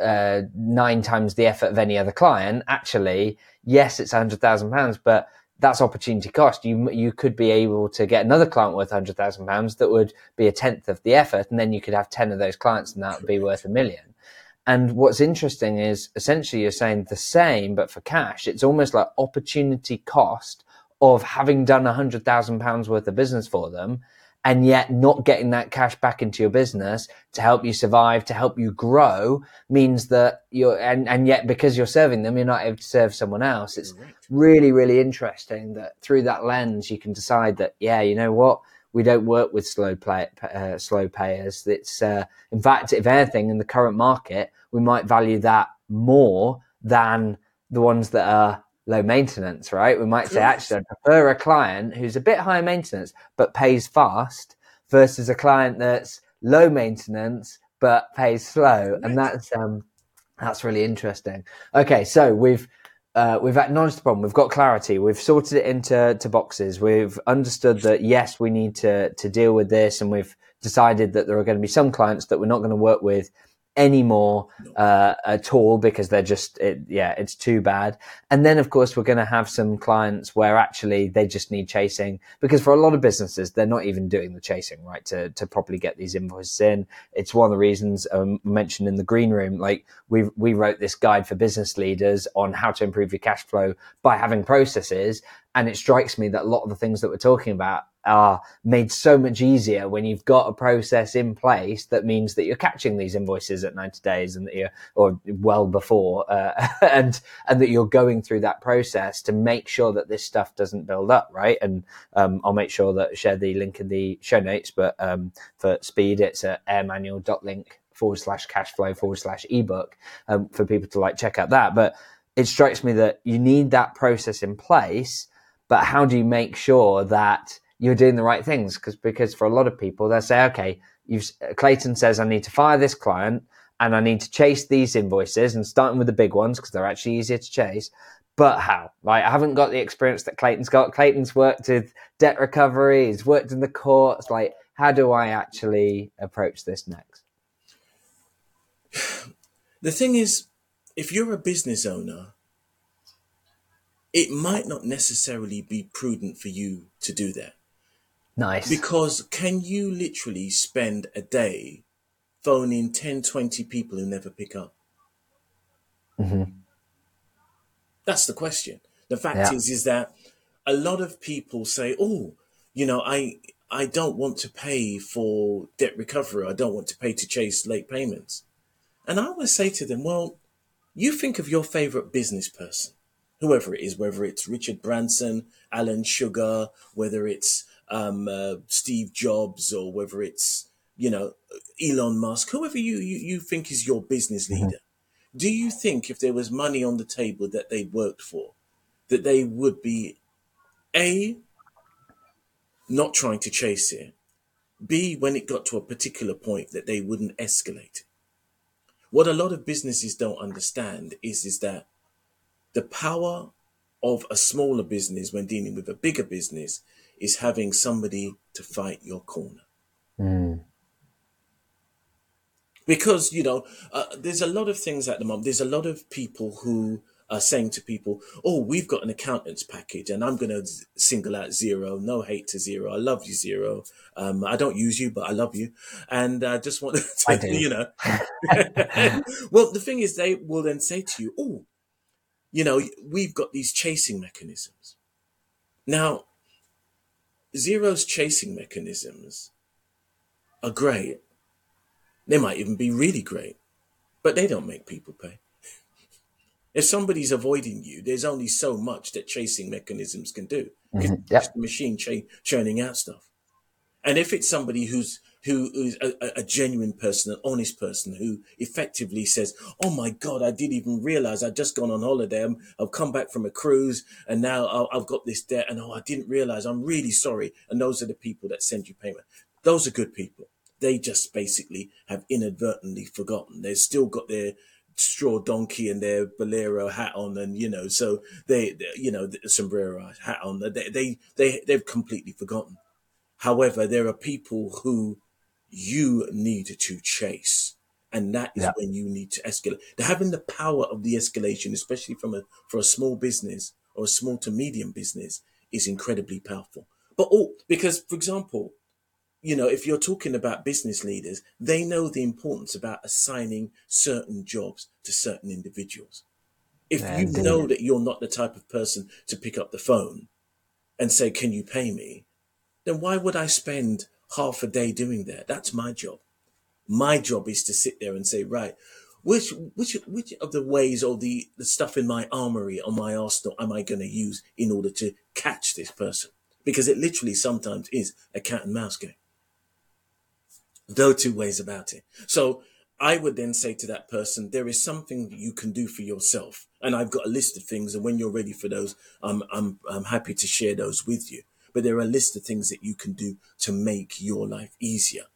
uh, nine times the effort of any other client actually yes it's 100000 pounds but that's opportunity cost. You you could be able to get another client worth 100000 pounds that would be a tenth of the effort and then you could have 10 of those clients and that would be worth a million and what's interesting is essentially you're saying the same, but for cash. It's almost like opportunity cost of having done a hundred thousand pounds worth of business for them and yet not getting that cash back into your business to help you survive, to help you grow means that you're, and, and yet because you're serving them, you're not able to serve someone else. It's really, really interesting that through that lens, you can decide that, yeah, you know what? We don't work with slow play, uh, slow payers. It's uh, in fact, if anything, in the current market, we might value that more than the ones that are low maintenance. Right? We might say, actually, I prefer a client who's a bit higher maintenance but pays fast versus a client that's low maintenance but pays slow, and that's um, that's really interesting. Okay, so we've uh, we've acknowledged the problem. We've got clarity. We've sorted it into to boxes. We've understood that yes, we need to to deal with this, and we've decided that there are going to be some clients that we're not going to work with anymore uh, at all because they're just it, yeah it's too bad. And then of course we're going to have some clients where actually they just need chasing because for a lot of businesses they're not even doing the chasing right to to properly get these invoices in. It's one of the reasons um, mentioned in the green room like we we wrote this guide for business leaders on how to improve your cash flow by having processes. And it strikes me that a lot of the things that we're talking about are made so much easier when you've got a process in place that means that you're catching these invoices at 90 days and that you're or well before uh, and and that you're going through that process to make sure that this stuff doesn't build up right? And um, I'll make sure that share the link in the show notes but um, for speed it's at airmanual.link forward slash cash flow forward slash ebook um, for people to like check out that. But it strikes me that you need that process in place but how do you make sure that you're doing the right things because because for a lot of people they'll say okay you've clayton says i need to fire this client and i need to chase these invoices and starting with the big ones because they're actually easier to chase. But how? Like i haven't got the experience that clayton's got. Clayton's worked with debt recovery he's worked in the courts. Like how do i actually approach this next? The thing is if you're a business owner it might not necessarily be prudent for you to do that Nice. Because can you literally spend a day phoning 10, 20 people who never pick up? Mm-hmm. That's the question. The fact Yeah. is, is that a lot of people say, "Oh, you know, I I don't want to pay for debt recovery. I don't want to pay to chase late payments." And I always say to them, "Well, you think of your favorite business person, whoever it is, whether it's Richard Branson, Alan Sugar, whether it's um, uh, Steve Jobs, or whether it's you know Elon Musk, whoever you you, you think is your business leader." Do you think if there was money on the table that they worked for, that they would be A, not trying to chase it, B, when it got to a particular point, that they wouldn't escalate? What a lot of businesses don't understand is, is that the power of a smaller business when dealing with a bigger business is having somebody to fight your corner. Mm. because you know uh, there's a lot of things at the moment. There's a lot of people who are saying to people oh we've got an accountant's package and i'm going to single out Xero. No hate to Xero. I love you Xero. Um, i don't use you but i love you. And i just want to you know. Well the thing is they will then say to you oh you know we've got these chasing mechanisms. Now Xero's chasing mechanisms are great they might even be really great, but they don't make people pay. If somebody's avoiding you, there's only so much that chasing mechanisms can do. It's Mhm. Yep. just a machine ch- churning out stuff. And if it's somebody who's who is a, a- genuine person, an honest person, who effectively says, "Oh my God, I didn't even realize I'd just gone on holiday. I'm, I've come back from a cruise, and now I- I've got this debt, and oh, I didn't realize. I'm really sorry." And those are the people that send you payment. Those are good people. They just basically have inadvertently forgotten. They've still got their straw donkey and their bolero hat on, and you know, so they, they- you know, the sombrero hat on. They, they, they, they've completely forgotten. However, there are people who you need to chase. And that is Yeah. when you need to escalate. Having the power of the escalation, especially from a for a small business or a small to medium business, is incredibly powerful. But all because, for example, you know, if you're talking about business leaders, they know the importance about assigning certain jobs to certain individuals. If Yeah, you indeed. know that you're not the type of person to pick up the phone and say, Can you pay me? Then why would I spend half a day doing that? That's my job. My job is to sit there and say, Right, which which which of the ways or the, the stuff in my armory or my arsenal am I going to use in order to catch this person? Because it literally sometimes is a cat and mouse game. Are two ways about it. So I would then say to that person, there is something that you can do for yourself. And I've got a list of things. And when you're ready for those, I'm, I'm, I'm happy to share those with you. But there are a list of things that you can do to make your life easier.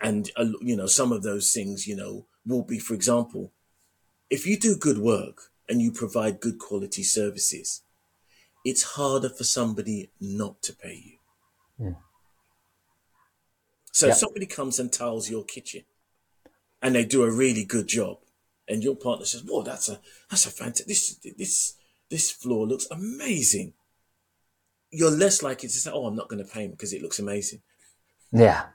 And, uh, you know, some of those things, you know, will be, for example, if you do good work and you provide good quality services, it's harder for somebody not to pay you. So Yeah. if somebody comes and tiles your kitchen and they do a really good job, and your partner says, "Whoa, that's a that's a fantastic this this this floor looks amazing." You're less likely to say, "Oh, I'm not going to pay him because it looks amazing." Yeah,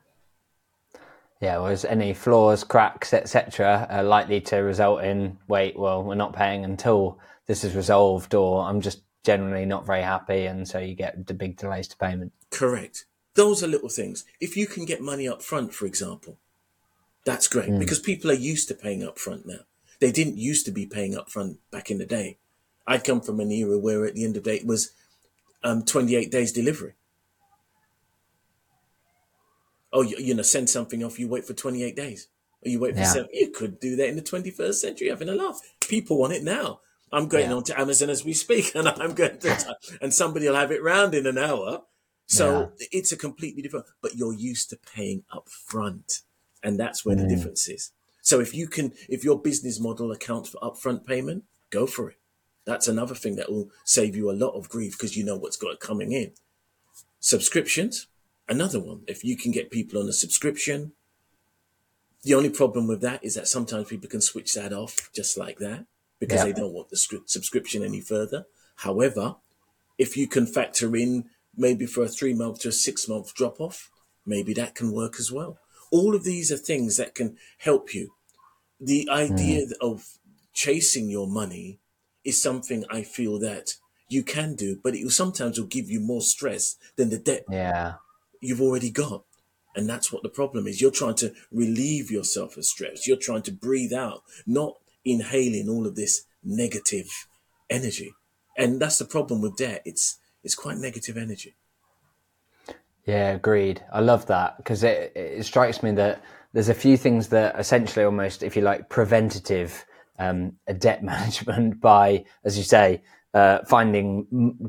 yeah. Whereas any flaws, cracks, etc., are likely to result in, "Wait, well, we're not paying until this is resolved," or "I'm just generally not very happy," and so you get the big delays to payment. Correct. Those are little things. If you can get money up front, for example, that's great mm. because people are used to paying up front now. They didn't used to be paying up front back in the day. I come from an era where at the end of the day it was um, 28 days delivery. Oh, you, you, know, send something off, you wait for 28 days. Or you wait for yeah. seven. You could do that in the 21st century, having a laugh. People want it now. I'm going yeah. on to Amazon as we speak, and I'm going to, and somebody will have it round in an hour. So yeah. it's a completely different, but you're used to paying up front. And that's where mm. the difference is. So if you can, if your business model accounts for upfront payment, go for it. That's another thing that will save you a lot of grief because you know what's got coming in. Subscriptions, another one. If you can get people on a subscription, the only problem with that is that sometimes people can switch that off just like that because yeah. they don't want the subscription any further. However, if you can factor in maybe for a three month to a six month drop off, maybe that can work as well. All of these are things that can help you. The idea mm. of chasing your money is something I feel that you can do, but it will sometimes will give you more stress than the debt yeah. you've already got. And that's what the problem is. You're trying to relieve yourself of stress. You're trying to breathe out, not inhaling all of this negative energy. And that's the problem with debt. It's it's quite negative energy. Yeah, agreed. I love that because it, it strikes me that there's a few things that essentially almost, if you like, preventative um, debt management by, as you say, uh, finding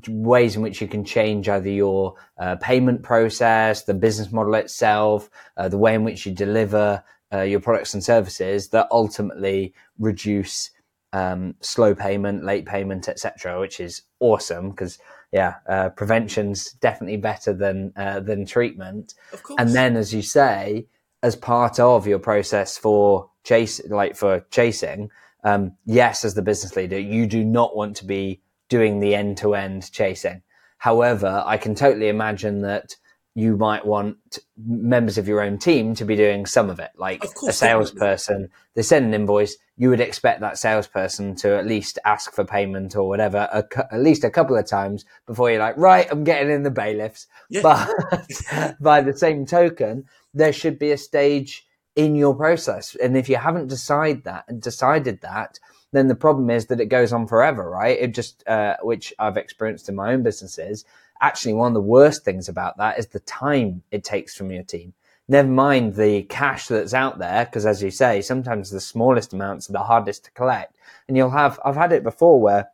ways in which you can change either your uh, payment process, the business model itself, uh, the way in which you deliver uh, your products and services that ultimately reduce um, slow payment, late payment, etc., which is awesome because yeah, uh, prevention's definitely better than uh, than treatment. And then, as you say, as part of your process for chase, like for chasing, um, yes, as the business leader, you do not want to be doing the end to end chasing. However, I can totally imagine that you might want members of your own team to be doing some of it. Like of a salesperson, they send an invoice, you would expect that salesperson to at least ask for payment or whatever a, at least a couple of times before you're like, right, I'm getting in the bailiffs. Yeah. But by the same token, there should be a stage in your process. And if you haven't decided that and decided that, then the problem is that it goes on forever, right? It just, uh, which I've experienced in my own businesses actually one of the worst things about that is the time it takes from your team. Never mind the cash that's out there, because as you say, sometimes the smallest amounts are the hardest to collect. And you'll have, I've had it before where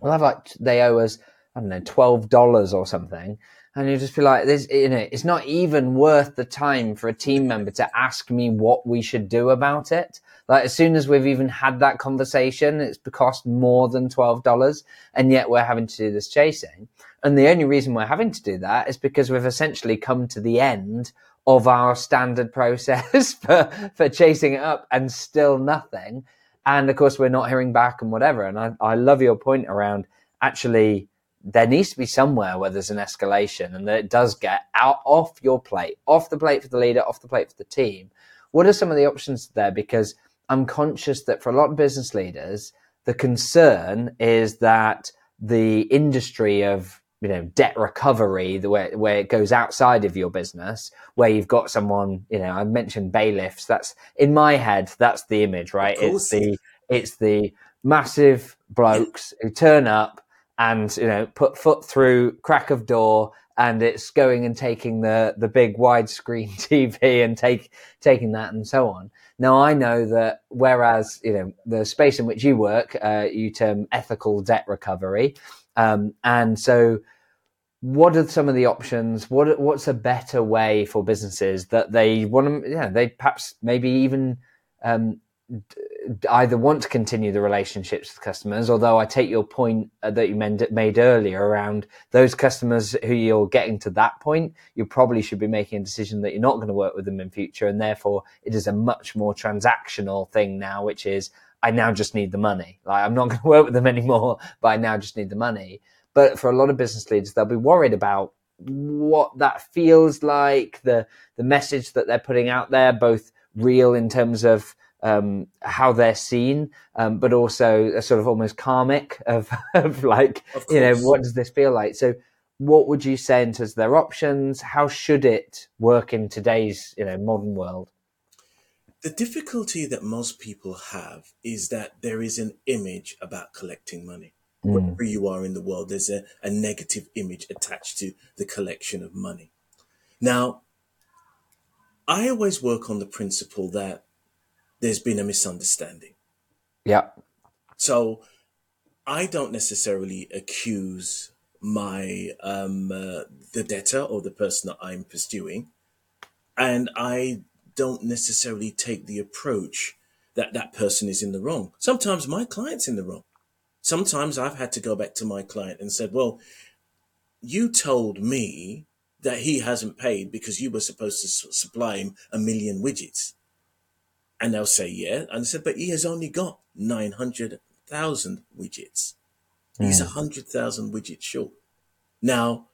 we'll have like, they owe us, I don't know, $12 or something. And you just be like, this, you know, it's not even worth the time for a team member to ask me what we should do about it. Like as soon as we've even had that conversation, it's cost more than $12 and yet we're having to do this chasing. And the only reason we're having to do that is because we've essentially come to the end of our standard process for, for chasing it up and still nothing. And of course, we're not hearing back and whatever. And I, I love your point around actually there needs to be somewhere where there's an escalation and that it does get out off your plate, off the plate for the leader, off the plate for the team. What are some of the options there? Because I'm conscious that for a lot of business leaders, the concern is that the industry of you know debt recovery the way where it goes outside of your business where you've got someone you know i mentioned bailiffs that's in my head that's the image right it's the it's the massive blokes who turn up and you know put foot through crack of door and it's going and taking the the big widescreen tv and take taking that and so on now i know that whereas you know the space in which you work uh, you term ethical debt recovery um, and so, what are some of the options? What what's a better way for businesses that they want to? Yeah, they perhaps maybe even um, either want to continue the relationships with customers, although I take your point uh, that you made earlier around those customers who you're getting to that point, you probably should be making a decision that you're not going to work with them in future. And therefore it is a much more transactional thing now, which is I now just need the money. Like I'm not going to work with them anymore, but I now just need the money. But for a lot of business leaders, they'll be worried about what that feels like, the the message that they're putting out there, both real in terms of um, how they're seen, um, but also a sort of almost karmic of, of like, of you know, what does this feel like? So, what would you say in terms of their options? How should it work in today's, you know, modern world? The difficulty that most people have is that there is an image about collecting money. Mm. Wherever you are in the world, there's a, a negative image attached to the collection of money. Now, I always work on the principle that there's been a misunderstanding. Yeah. So I don't necessarily accuse my um, uh, the debtor or the person that I'm pursuing, and I don't necessarily take the approach that that person is in the wrong. Sometimes my client's in the wrong. Sometimes I've had to go back to my client and said, "Well, you told me that he hasn't paid because you were supposed to supply him a million widgets." And they'll say, yeah. And I said, but he has only got 900,000 widgets. He's a 100,000 widgets short. Now,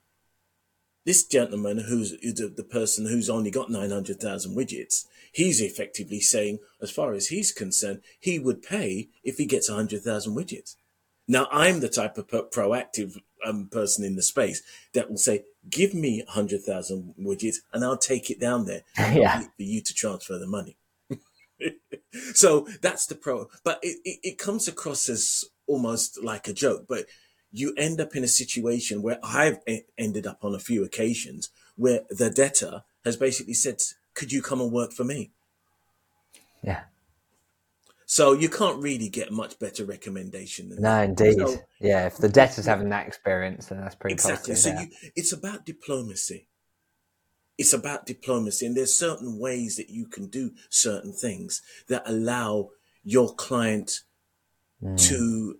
this gentleman who's the, the person who's only got 900,000 widgets, he's effectively saying, as far as he's concerned, he would pay if he gets 100,000 widgets. Now, I'm the type of proactive um, person in the space that will say, give me 100,000 widgets and I'll take it down there yeah. for you to transfer the money. So that's the pro. But it, it, it comes across as almost like a joke, but you end up in a situation where I've ended up on a few occasions where the debtor has basically said, could you come and work for me? Yeah. So you can't really get much better recommendation than no, that. indeed. So, yeah, if the debtor's having that experience, then that's pretty exactly. Positive, so you, it's about diplomacy it's about diplomacy and there's certain ways that you can do certain things that allow your client mm. to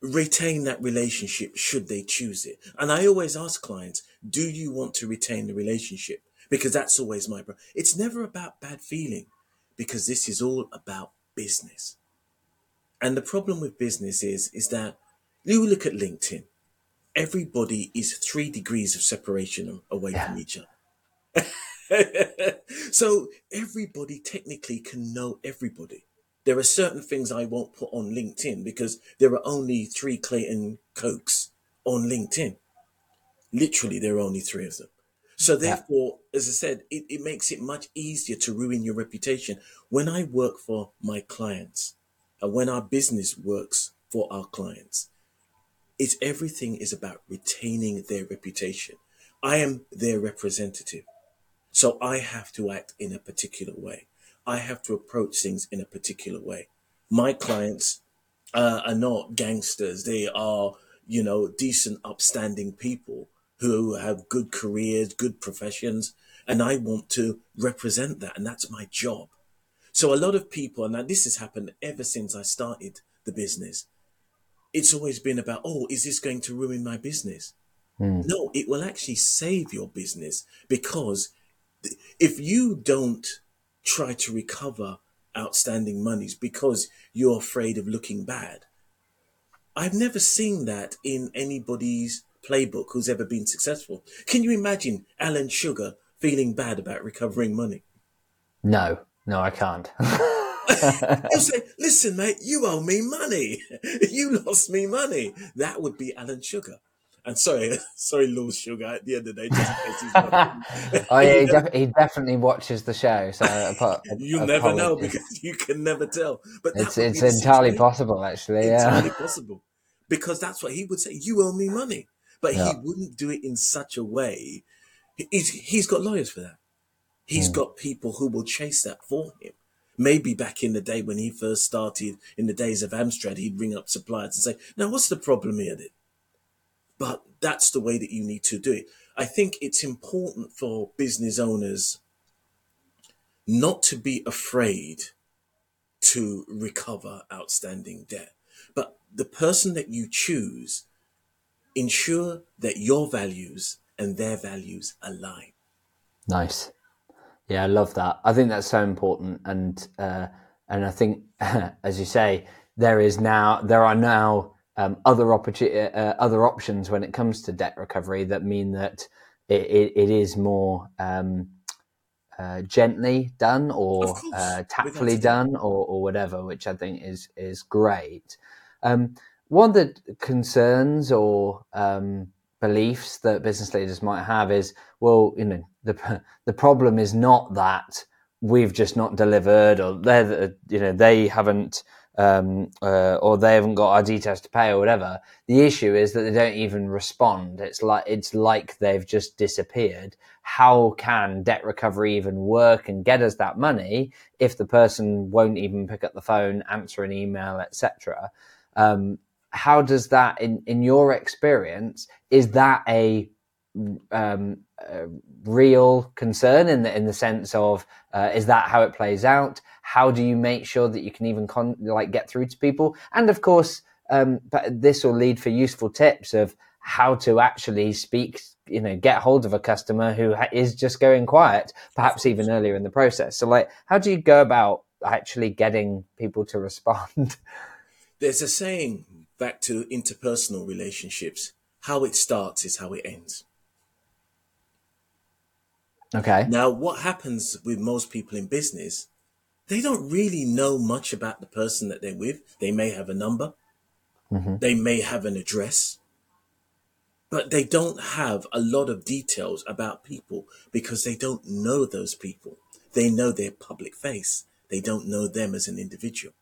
retain that relationship should they choose it and i always ask clients do you want to retain the relationship because that's always my problem. it's never about bad feeling because this is all about business and the problem with business is is that you look at linkedin everybody is three degrees of separation away yeah. from each other. so everybody technically can know everybody. There are certain things I won't put on LinkedIn because there are only three Clayton Cokes on LinkedIn. Literally, there are only three of them. So therefore, yeah. as I said, it, it makes it much easier to ruin your reputation. When I work for my clients and when our business works for our clients, it's everything is about retaining their reputation. I am their representative. So I have to act in a particular way. I have to approach things in a particular way. My clients uh, are not gangsters. They are, you know, decent, upstanding people who have good careers, good professions. And I want to represent that. And that's my job. So a lot of people, and this has happened ever since I started the business, it's always been about, oh, is this going to ruin my business? Mm. No, it will actually save your business because if you don't try to recover outstanding monies because you're afraid of looking bad, I've never seen that in anybody's playbook who's ever been successful. Can you imagine Alan Sugar feeling bad about recovering money? No, no, I can't. He'll say, listen, mate, you owe me money. you lost me money. That would be Alan Sugar. And sorry, sorry, Lord Sugar. At the end of the day, just oh yeah, he, def- he, definitely watches the show. So apart, you'll never know because you can never tell. But it's it's entirely possible, actually. Yeah, entirely possible because that's what he would say. You owe me money, but yeah. he wouldn't do it in such a way. He's he's got lawyers for that. He's mm. got people who will chase that for him. Maybe back in the day when he first started, in the days of Amstrad, he'd ring up suppliers and say, now what's the problem here then? But that's the way that you need to do it. I think it's important for business owners not to be afraid to recover outstanding debt. But the person that you choose, ensure that your values and their values align. Nice. Yeah, I love that. I think that's so important, and uh, and I think, as you say, there is now there are now um, other opportu- uh, other options when it comes to debt recovery that mean that it, it, it is more um, uh, gently done or uh, tactfully done or, or whatever, which I think is is great. Um, one of the concerns or um, beliefs that business leaders might have is, well, you know, the the problem is not that we've just not delivered or they you know they haven't um, uh, or they haven't got our details to pay or whatever. The issue is that they don't even respond. It's like it's like they've just disappeared. How can debt recovery even work and get us that money if the person won't even pick up the phone, answer an email, etc. Um, how does that, in in your experience, is that a um, uh, real concern in the in the sense of uh, is that how it plays out? How do you make sure that you can even con- like get through to people? And of course, um, but this will lead for useful tips of how to actually speak. You know, get hold of a customer who is just going quiet, perhaps even earlier in the process. So, like, how do you go about actually getting people to respond? There's a saying back to interpersonal relationships: how it starts is how it ends. Okay. Now, what happens with most people in business, they don't really know much about the person that they're with. They may have a number, mm-hmm. they may have an address, but they don't have a lot of details about people because they don't know those people. They know their public face, they don't know them as an individual.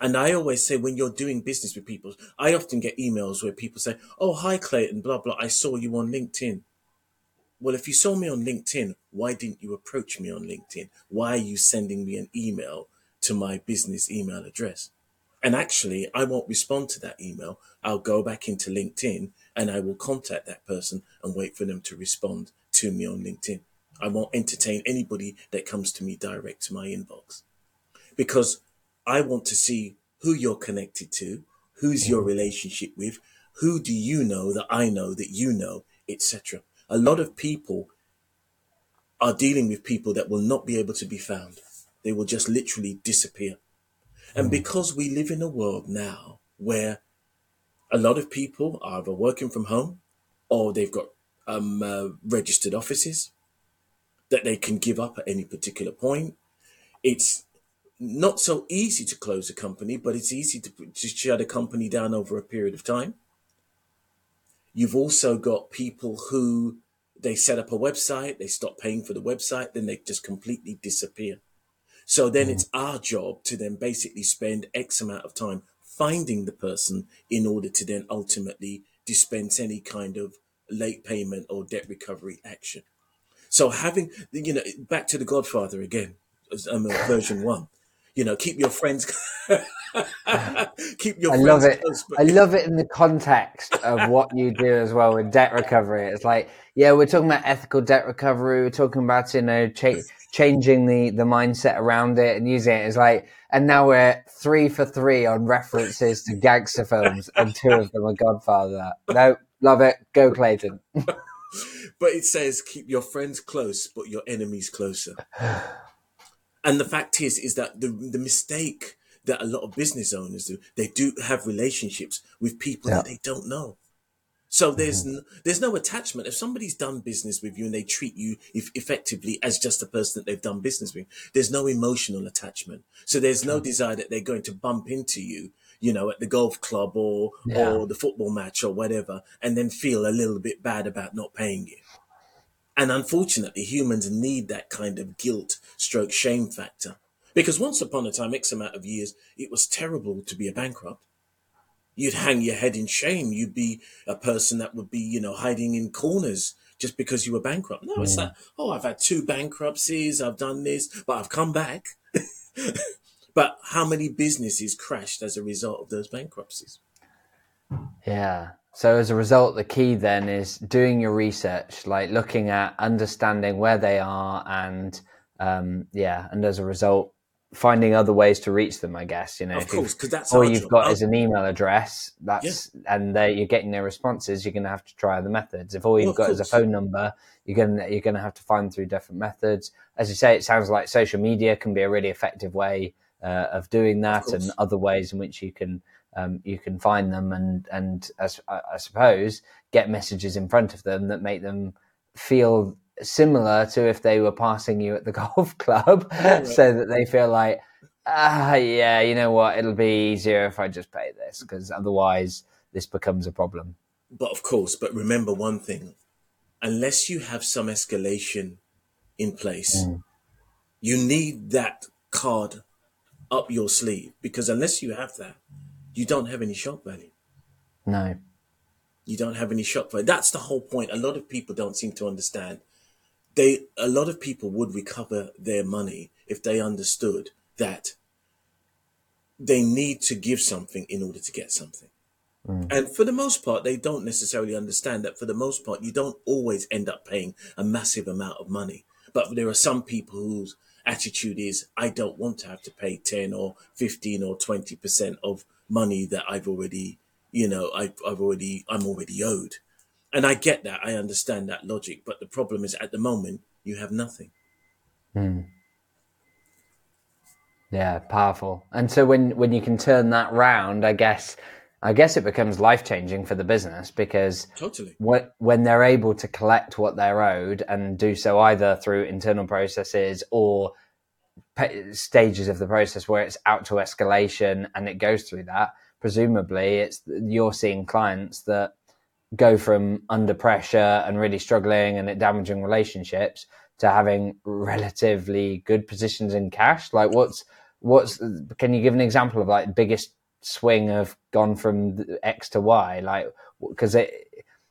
And I always say when you're doing business with people, I often get emails where people say, Oh, hi, Clayton, blah, blah. I saw you on LinkedIn. Well, if you saw me on LinkedIn, why didn't you approach me on LinkedIn? Why are you sending me an email to my business email address? And actually, I won't respond to that email. I'll go back into LinkedIn and I will contact that person and wait for them to respond to me on LinkedIn. I won't entertain anybody that comes to me direct to my inbox because I want to see who you're connected to, who's your relationship with, who do you know that I know that you know, etc a lot of people are dealing with people that will not be able to be found. They will just literally disappear. And mm. because we live in a world now where a lot of people are either working from home or they've got um, uh, registered offices that they can give up at any particular point, it's not so easy to close a company, but it's easy to, to shut a company down over a period of time. You've also got people who they set up a website, they stop paying for the website, then they just completely disappear. So then mm. it's our job to then basically spend X amount of time finding the person in order to then ultimately dispense any kind of late payment or debt recovery action. So having, you know, back to the Godfather again, um, version one, you know, keep your friends, keep your. I love it. Close, but... I love it in the context of what you do as well with debt recovery. It's like, yeah, we're talking about ethical debt recovery. We're talking about you know cha- changing the the mindset around it and using it. It's like, and now we're three for three on references to gangster films, and two of them are Godfather. No, love it. Go Clayton. but it says keep your friends close, but your enemies closer. And the fact is, is that the the mistake that a lot of business owners do, they do have relationships with people yeah. that they don't know. So there's mm-hmm. no, there's no attachment. If somebody's done business with you and they treat you if, effectively as just a person that they've done business with, there's no emotional attachment. So there's no desire that they're going to bump into you, you know, at the golf club or yeah. or the football match or whatever, and then feel a little bit bad about not paying you. And unfortunately, humans need that kind of guilt stroke shame factor. Because once upon a time, X amount of years, it was terrible to be a bankrupt. You'd hang your head in shame. You'd be a person that would be, you know, hiding in corners just because you were bankrupt. No, it's mm. like, oh, I've had two bankruptcies, I've done this, but I've come back. but how many businesses crashed as a result of those bankruptcies? Yeah. So as a result, the key then is doing your research, like looking at understanding where they are, and um, yeah, and as a result, finding other ways to reach them. I guess you know, of course, because that's all you've job. got Our- is an email address. That's and they, you're getting their responses. You're going to have to try other methods. If all you've of got is a phone number, you're going to you're going to have to find through different methods. As you say, it sounds like social media can be a really effective way uh, of doing that, course. and other ways in which you can um, you can find them and and as I, I suppose get messages in front of them that make them feel similar to if they were passing you at the golf club, so that they feel like ah yeah you know what it'll be easier if I just pay this because otherwise this becomes a problem. But of course, but remember one thing: unless you have some escalation in place, you need that card up your sleeve because unless you have that, you don't have any shock value. No. You don't have any shock value. That's the whole point. A lot of people don't seem to understand. They a lot of people would recover their money if they understood that they need to give something in order to get something. Mm. And for the most part, they don't necessarily understand that for the most part, you don't always end up paying a massive amount of money. But there are some people whose attitude is, I don't want to have to pay 10 or 15 or 20% of money that I've already, you know, I've, I've already, I'm already owed. And I get that. I understand that logic. But the problem is at the moment, you have nothing. Hmm. Yeah, powerful. And so when when you can turn that round, I guess I guess it becomes life changing for the business because Totally. what, when they're able to collect what they're owed and do so either through internal processes or pa- stages of the process where it's out to escalation and it goes through that, presumably it's you're seeing clients that go from under pressure and really struggling and it damaging relationships to having relatively good positions in cash? Like what's what's can you give an example of like the biggest swing of gone from x to y? Like because it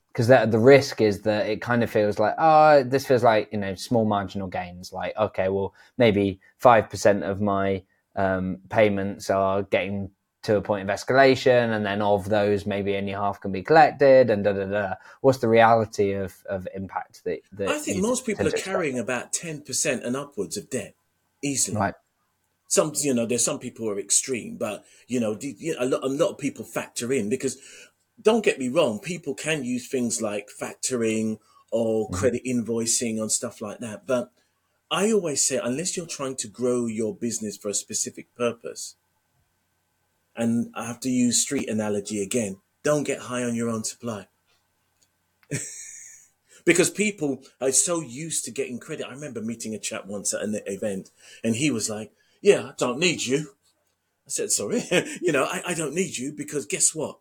because the, the risk is that it kind of feels like oh this feels like you know small marginal gains. Like okay well maybe 5% of my um, payments are getting to a point of escalation and then of those maybe only half can be collected and da da da. What's the reality of of impact that, that I think most people are carrying about 10% and upwards of debt easily. right. Some you know there's some people who are extreme but you know you know, a, lot, a lot of people factor in because don't get me wrong people can use things like factoring or mm-hmm. credit invoicing and stuff like that but i always say unless you're trying to grow your business for a specific purpose and i have to use street analogy again don't get high on your own supply because people are so used to getting credit. I remember meeting a chap once at an event, and he was like, "Yeah, I don't need you." I said, "Sorry, you know, I, I don't need you because guess what?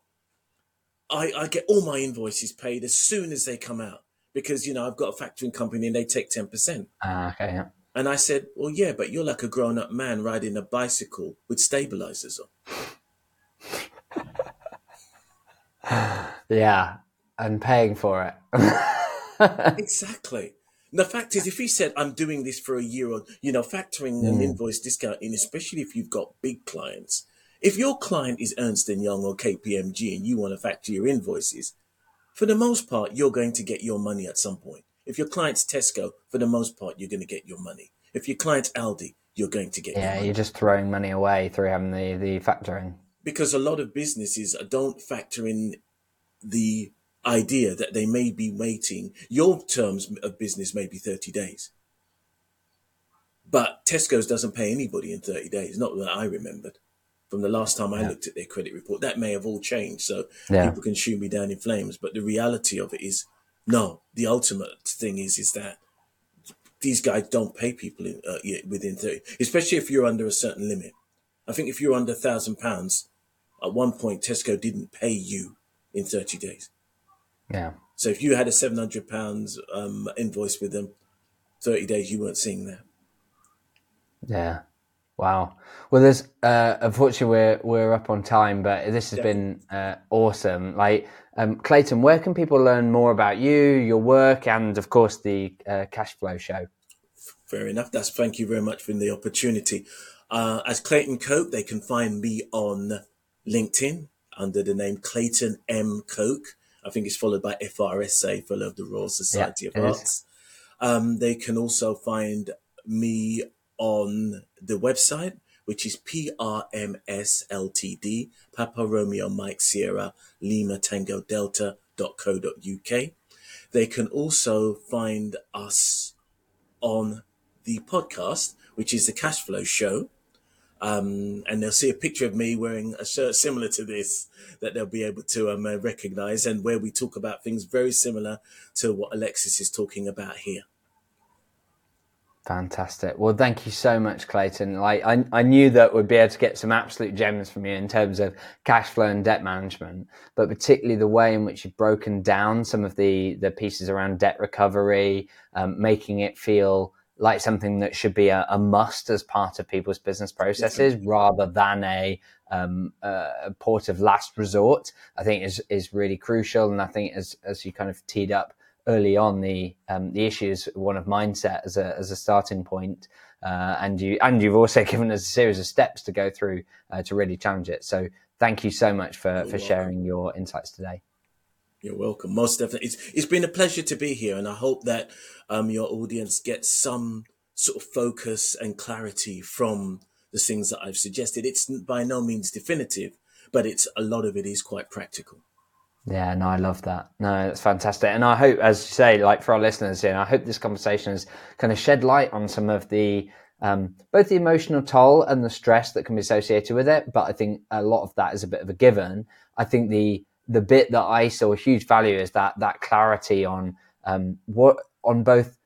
I I get all my invoices paid as soon as they come out because you know I've got a factoring company and they take ten percent." ah, okay yeah. And I said, "Well, yeah, but you're like a grown-up man riding a bicycle with stabilizers on." yeah and paying for it Exactly. The fact is, if he said, I'm doing this for a year or, you know, factoring an hmm. invoice discounting, especially if you've got big clients, if your client is Ernst & Young or KPMG and you want to factor your invoices, for the most part, you're going to get your money at some point. If your client's Tesco, for the most part, you're going to get your money. If your client's Aldi, you're going to get your yeah you're just throwing money away through having the the factoring Because a lot of businesses don't factor in the idea that they may be waiting. Your terms of business may be 30 days. But Tesco's doesn't pay anybody in 30 days, not that I remembered from the last time I Yeah. looked at their credit report. That may have all changed, so Yeah. people can shoot me down in flames. But the reality of it is, no, the ultimate thing is, is that these guys don't pay people in, uh, within 30, especially if you're under a certain limit. I think if you're under a thousand pounds, at one point Tesco didn't pay you in 30 days. yeah So if you had a seven hundred pounds um, invoice with them, thirty days you weren't seeing that. Yeah. Wow. Well, there's uh, unfortunately we're we're up on time, but this has been uh, awesome. Like um, Clayton, where can people learn more about you, your work, and of course the uh, cash flow show? Fair enough. That's thank you very much for the opportunity. Uh, as Clayton Coke, they can find me on LinkedIn under the name Clayton M Coke. I think it's followed by FRSA, Fellow of the Royal Society it of. Arts. Um, they can also find me on the website, which is PRMS Ltd, Papa Romeo Mike Sierra Lima Tango Delta.co.uk. They can also find us on the podcast, which is the Cash Flow Show. Um, and they'll see a picture of me wearing a shirt similar to this that they'll be able to um, uh, recognize, and where we talk about things very similar to what Alexis is talking about here. Fantastic. Well, thank you so much, Clayton. Like I, I knew that we'd be able to get some absolute gems from you in terms of cash flow and debt management, but particularly the way in which you've broken down some of the the pieces around debt recovery, um, making it feel like something that should be a, a, must as part of people's business processes rather than a, um, a port of last resort. I think is is really crucial, and I think as as you kind of teed up early on the um, the issue is one of mindset as a as a starting point, uh, and you and you've also given us a series of steps to go through uh, to really challenge it. So thank you so much for You're for welcome. sharing your insights today. You're welcome. Most definitely, it's it's been a pleasure to be here, and I hope that um, your audience gets some sort of focus and clarity from the things that I've suggested. It's by no means definitive, but it's a lot of it is quite practical. Yeah, no, I love that. No, that's fantastic. And I hope, as you say, like for our listeners here, I hope this conversation has kind of shed light on some of the, um, both the emotional toll and the stress that can be associated with it. But I think a lot of that is a bit of a given. I think the, the bit that I saw a huge value is that, that clarity on, um, what, on both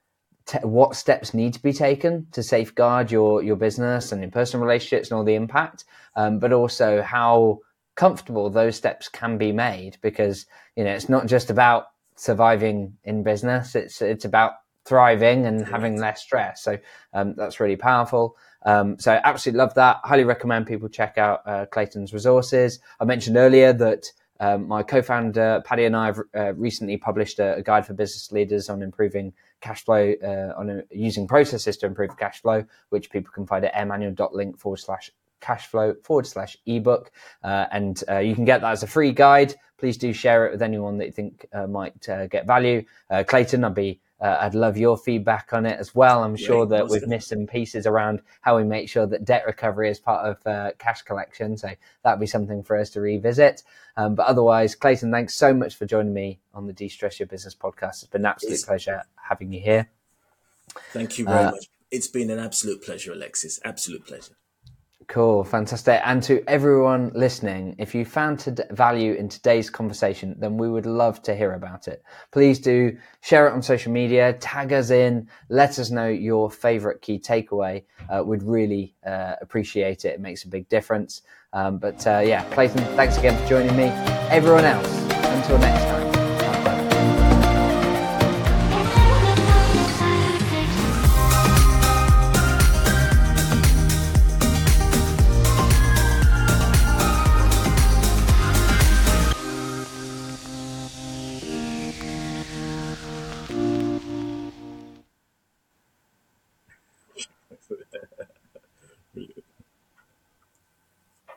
te- what steps need to be taken to safeguard your, your business and your personal relationships and all the impact, um, but also how, comfortable those steps can be made because you know it's not just about surviving in business it's it's about thriving and having less stress. So um, that's really powerful. Um, so absolutely love that. Highly recommend people check out uh, clayton's resources. I mentioned earlier that um, my co-founder Paddy and I have uh, recently published a, a, guide for business leaders on improving cash flow, uh, on a, using processes to improve cash flow, which people can find at airmanual.link forward slash cashflow forward slash ebook. Uh, and uh, you can get that as a free guide. Please do share it with anyone that you think uh, might uh, get value. Uh, Clayton, I'll be uh, I'd love your feedback on it as well. I'm sure that we've missed some pieces around how we make sure that debt recovery is part of cash collection. So that'd be something for us to revisit. Um, but otherwise, Clayton, thanks so much for joining me on the De-Stress Your Business podcast. It's been an absolute it's, pleasure having you here. Thank you very much. It's been an absolute pleasure, Alexis. Absolute pleasure. Cool, fantastic. And to everyone listening, if you found value in today's conversation, then we would love to hear about it. Please do share it on social media, tag us in, let us know your favorite key takeaway. Uh, we'd really uh, appreciate it. It makes a big difference. Um, but uh, yeah, Clayton, thanks again for joining me. Everyone else, until next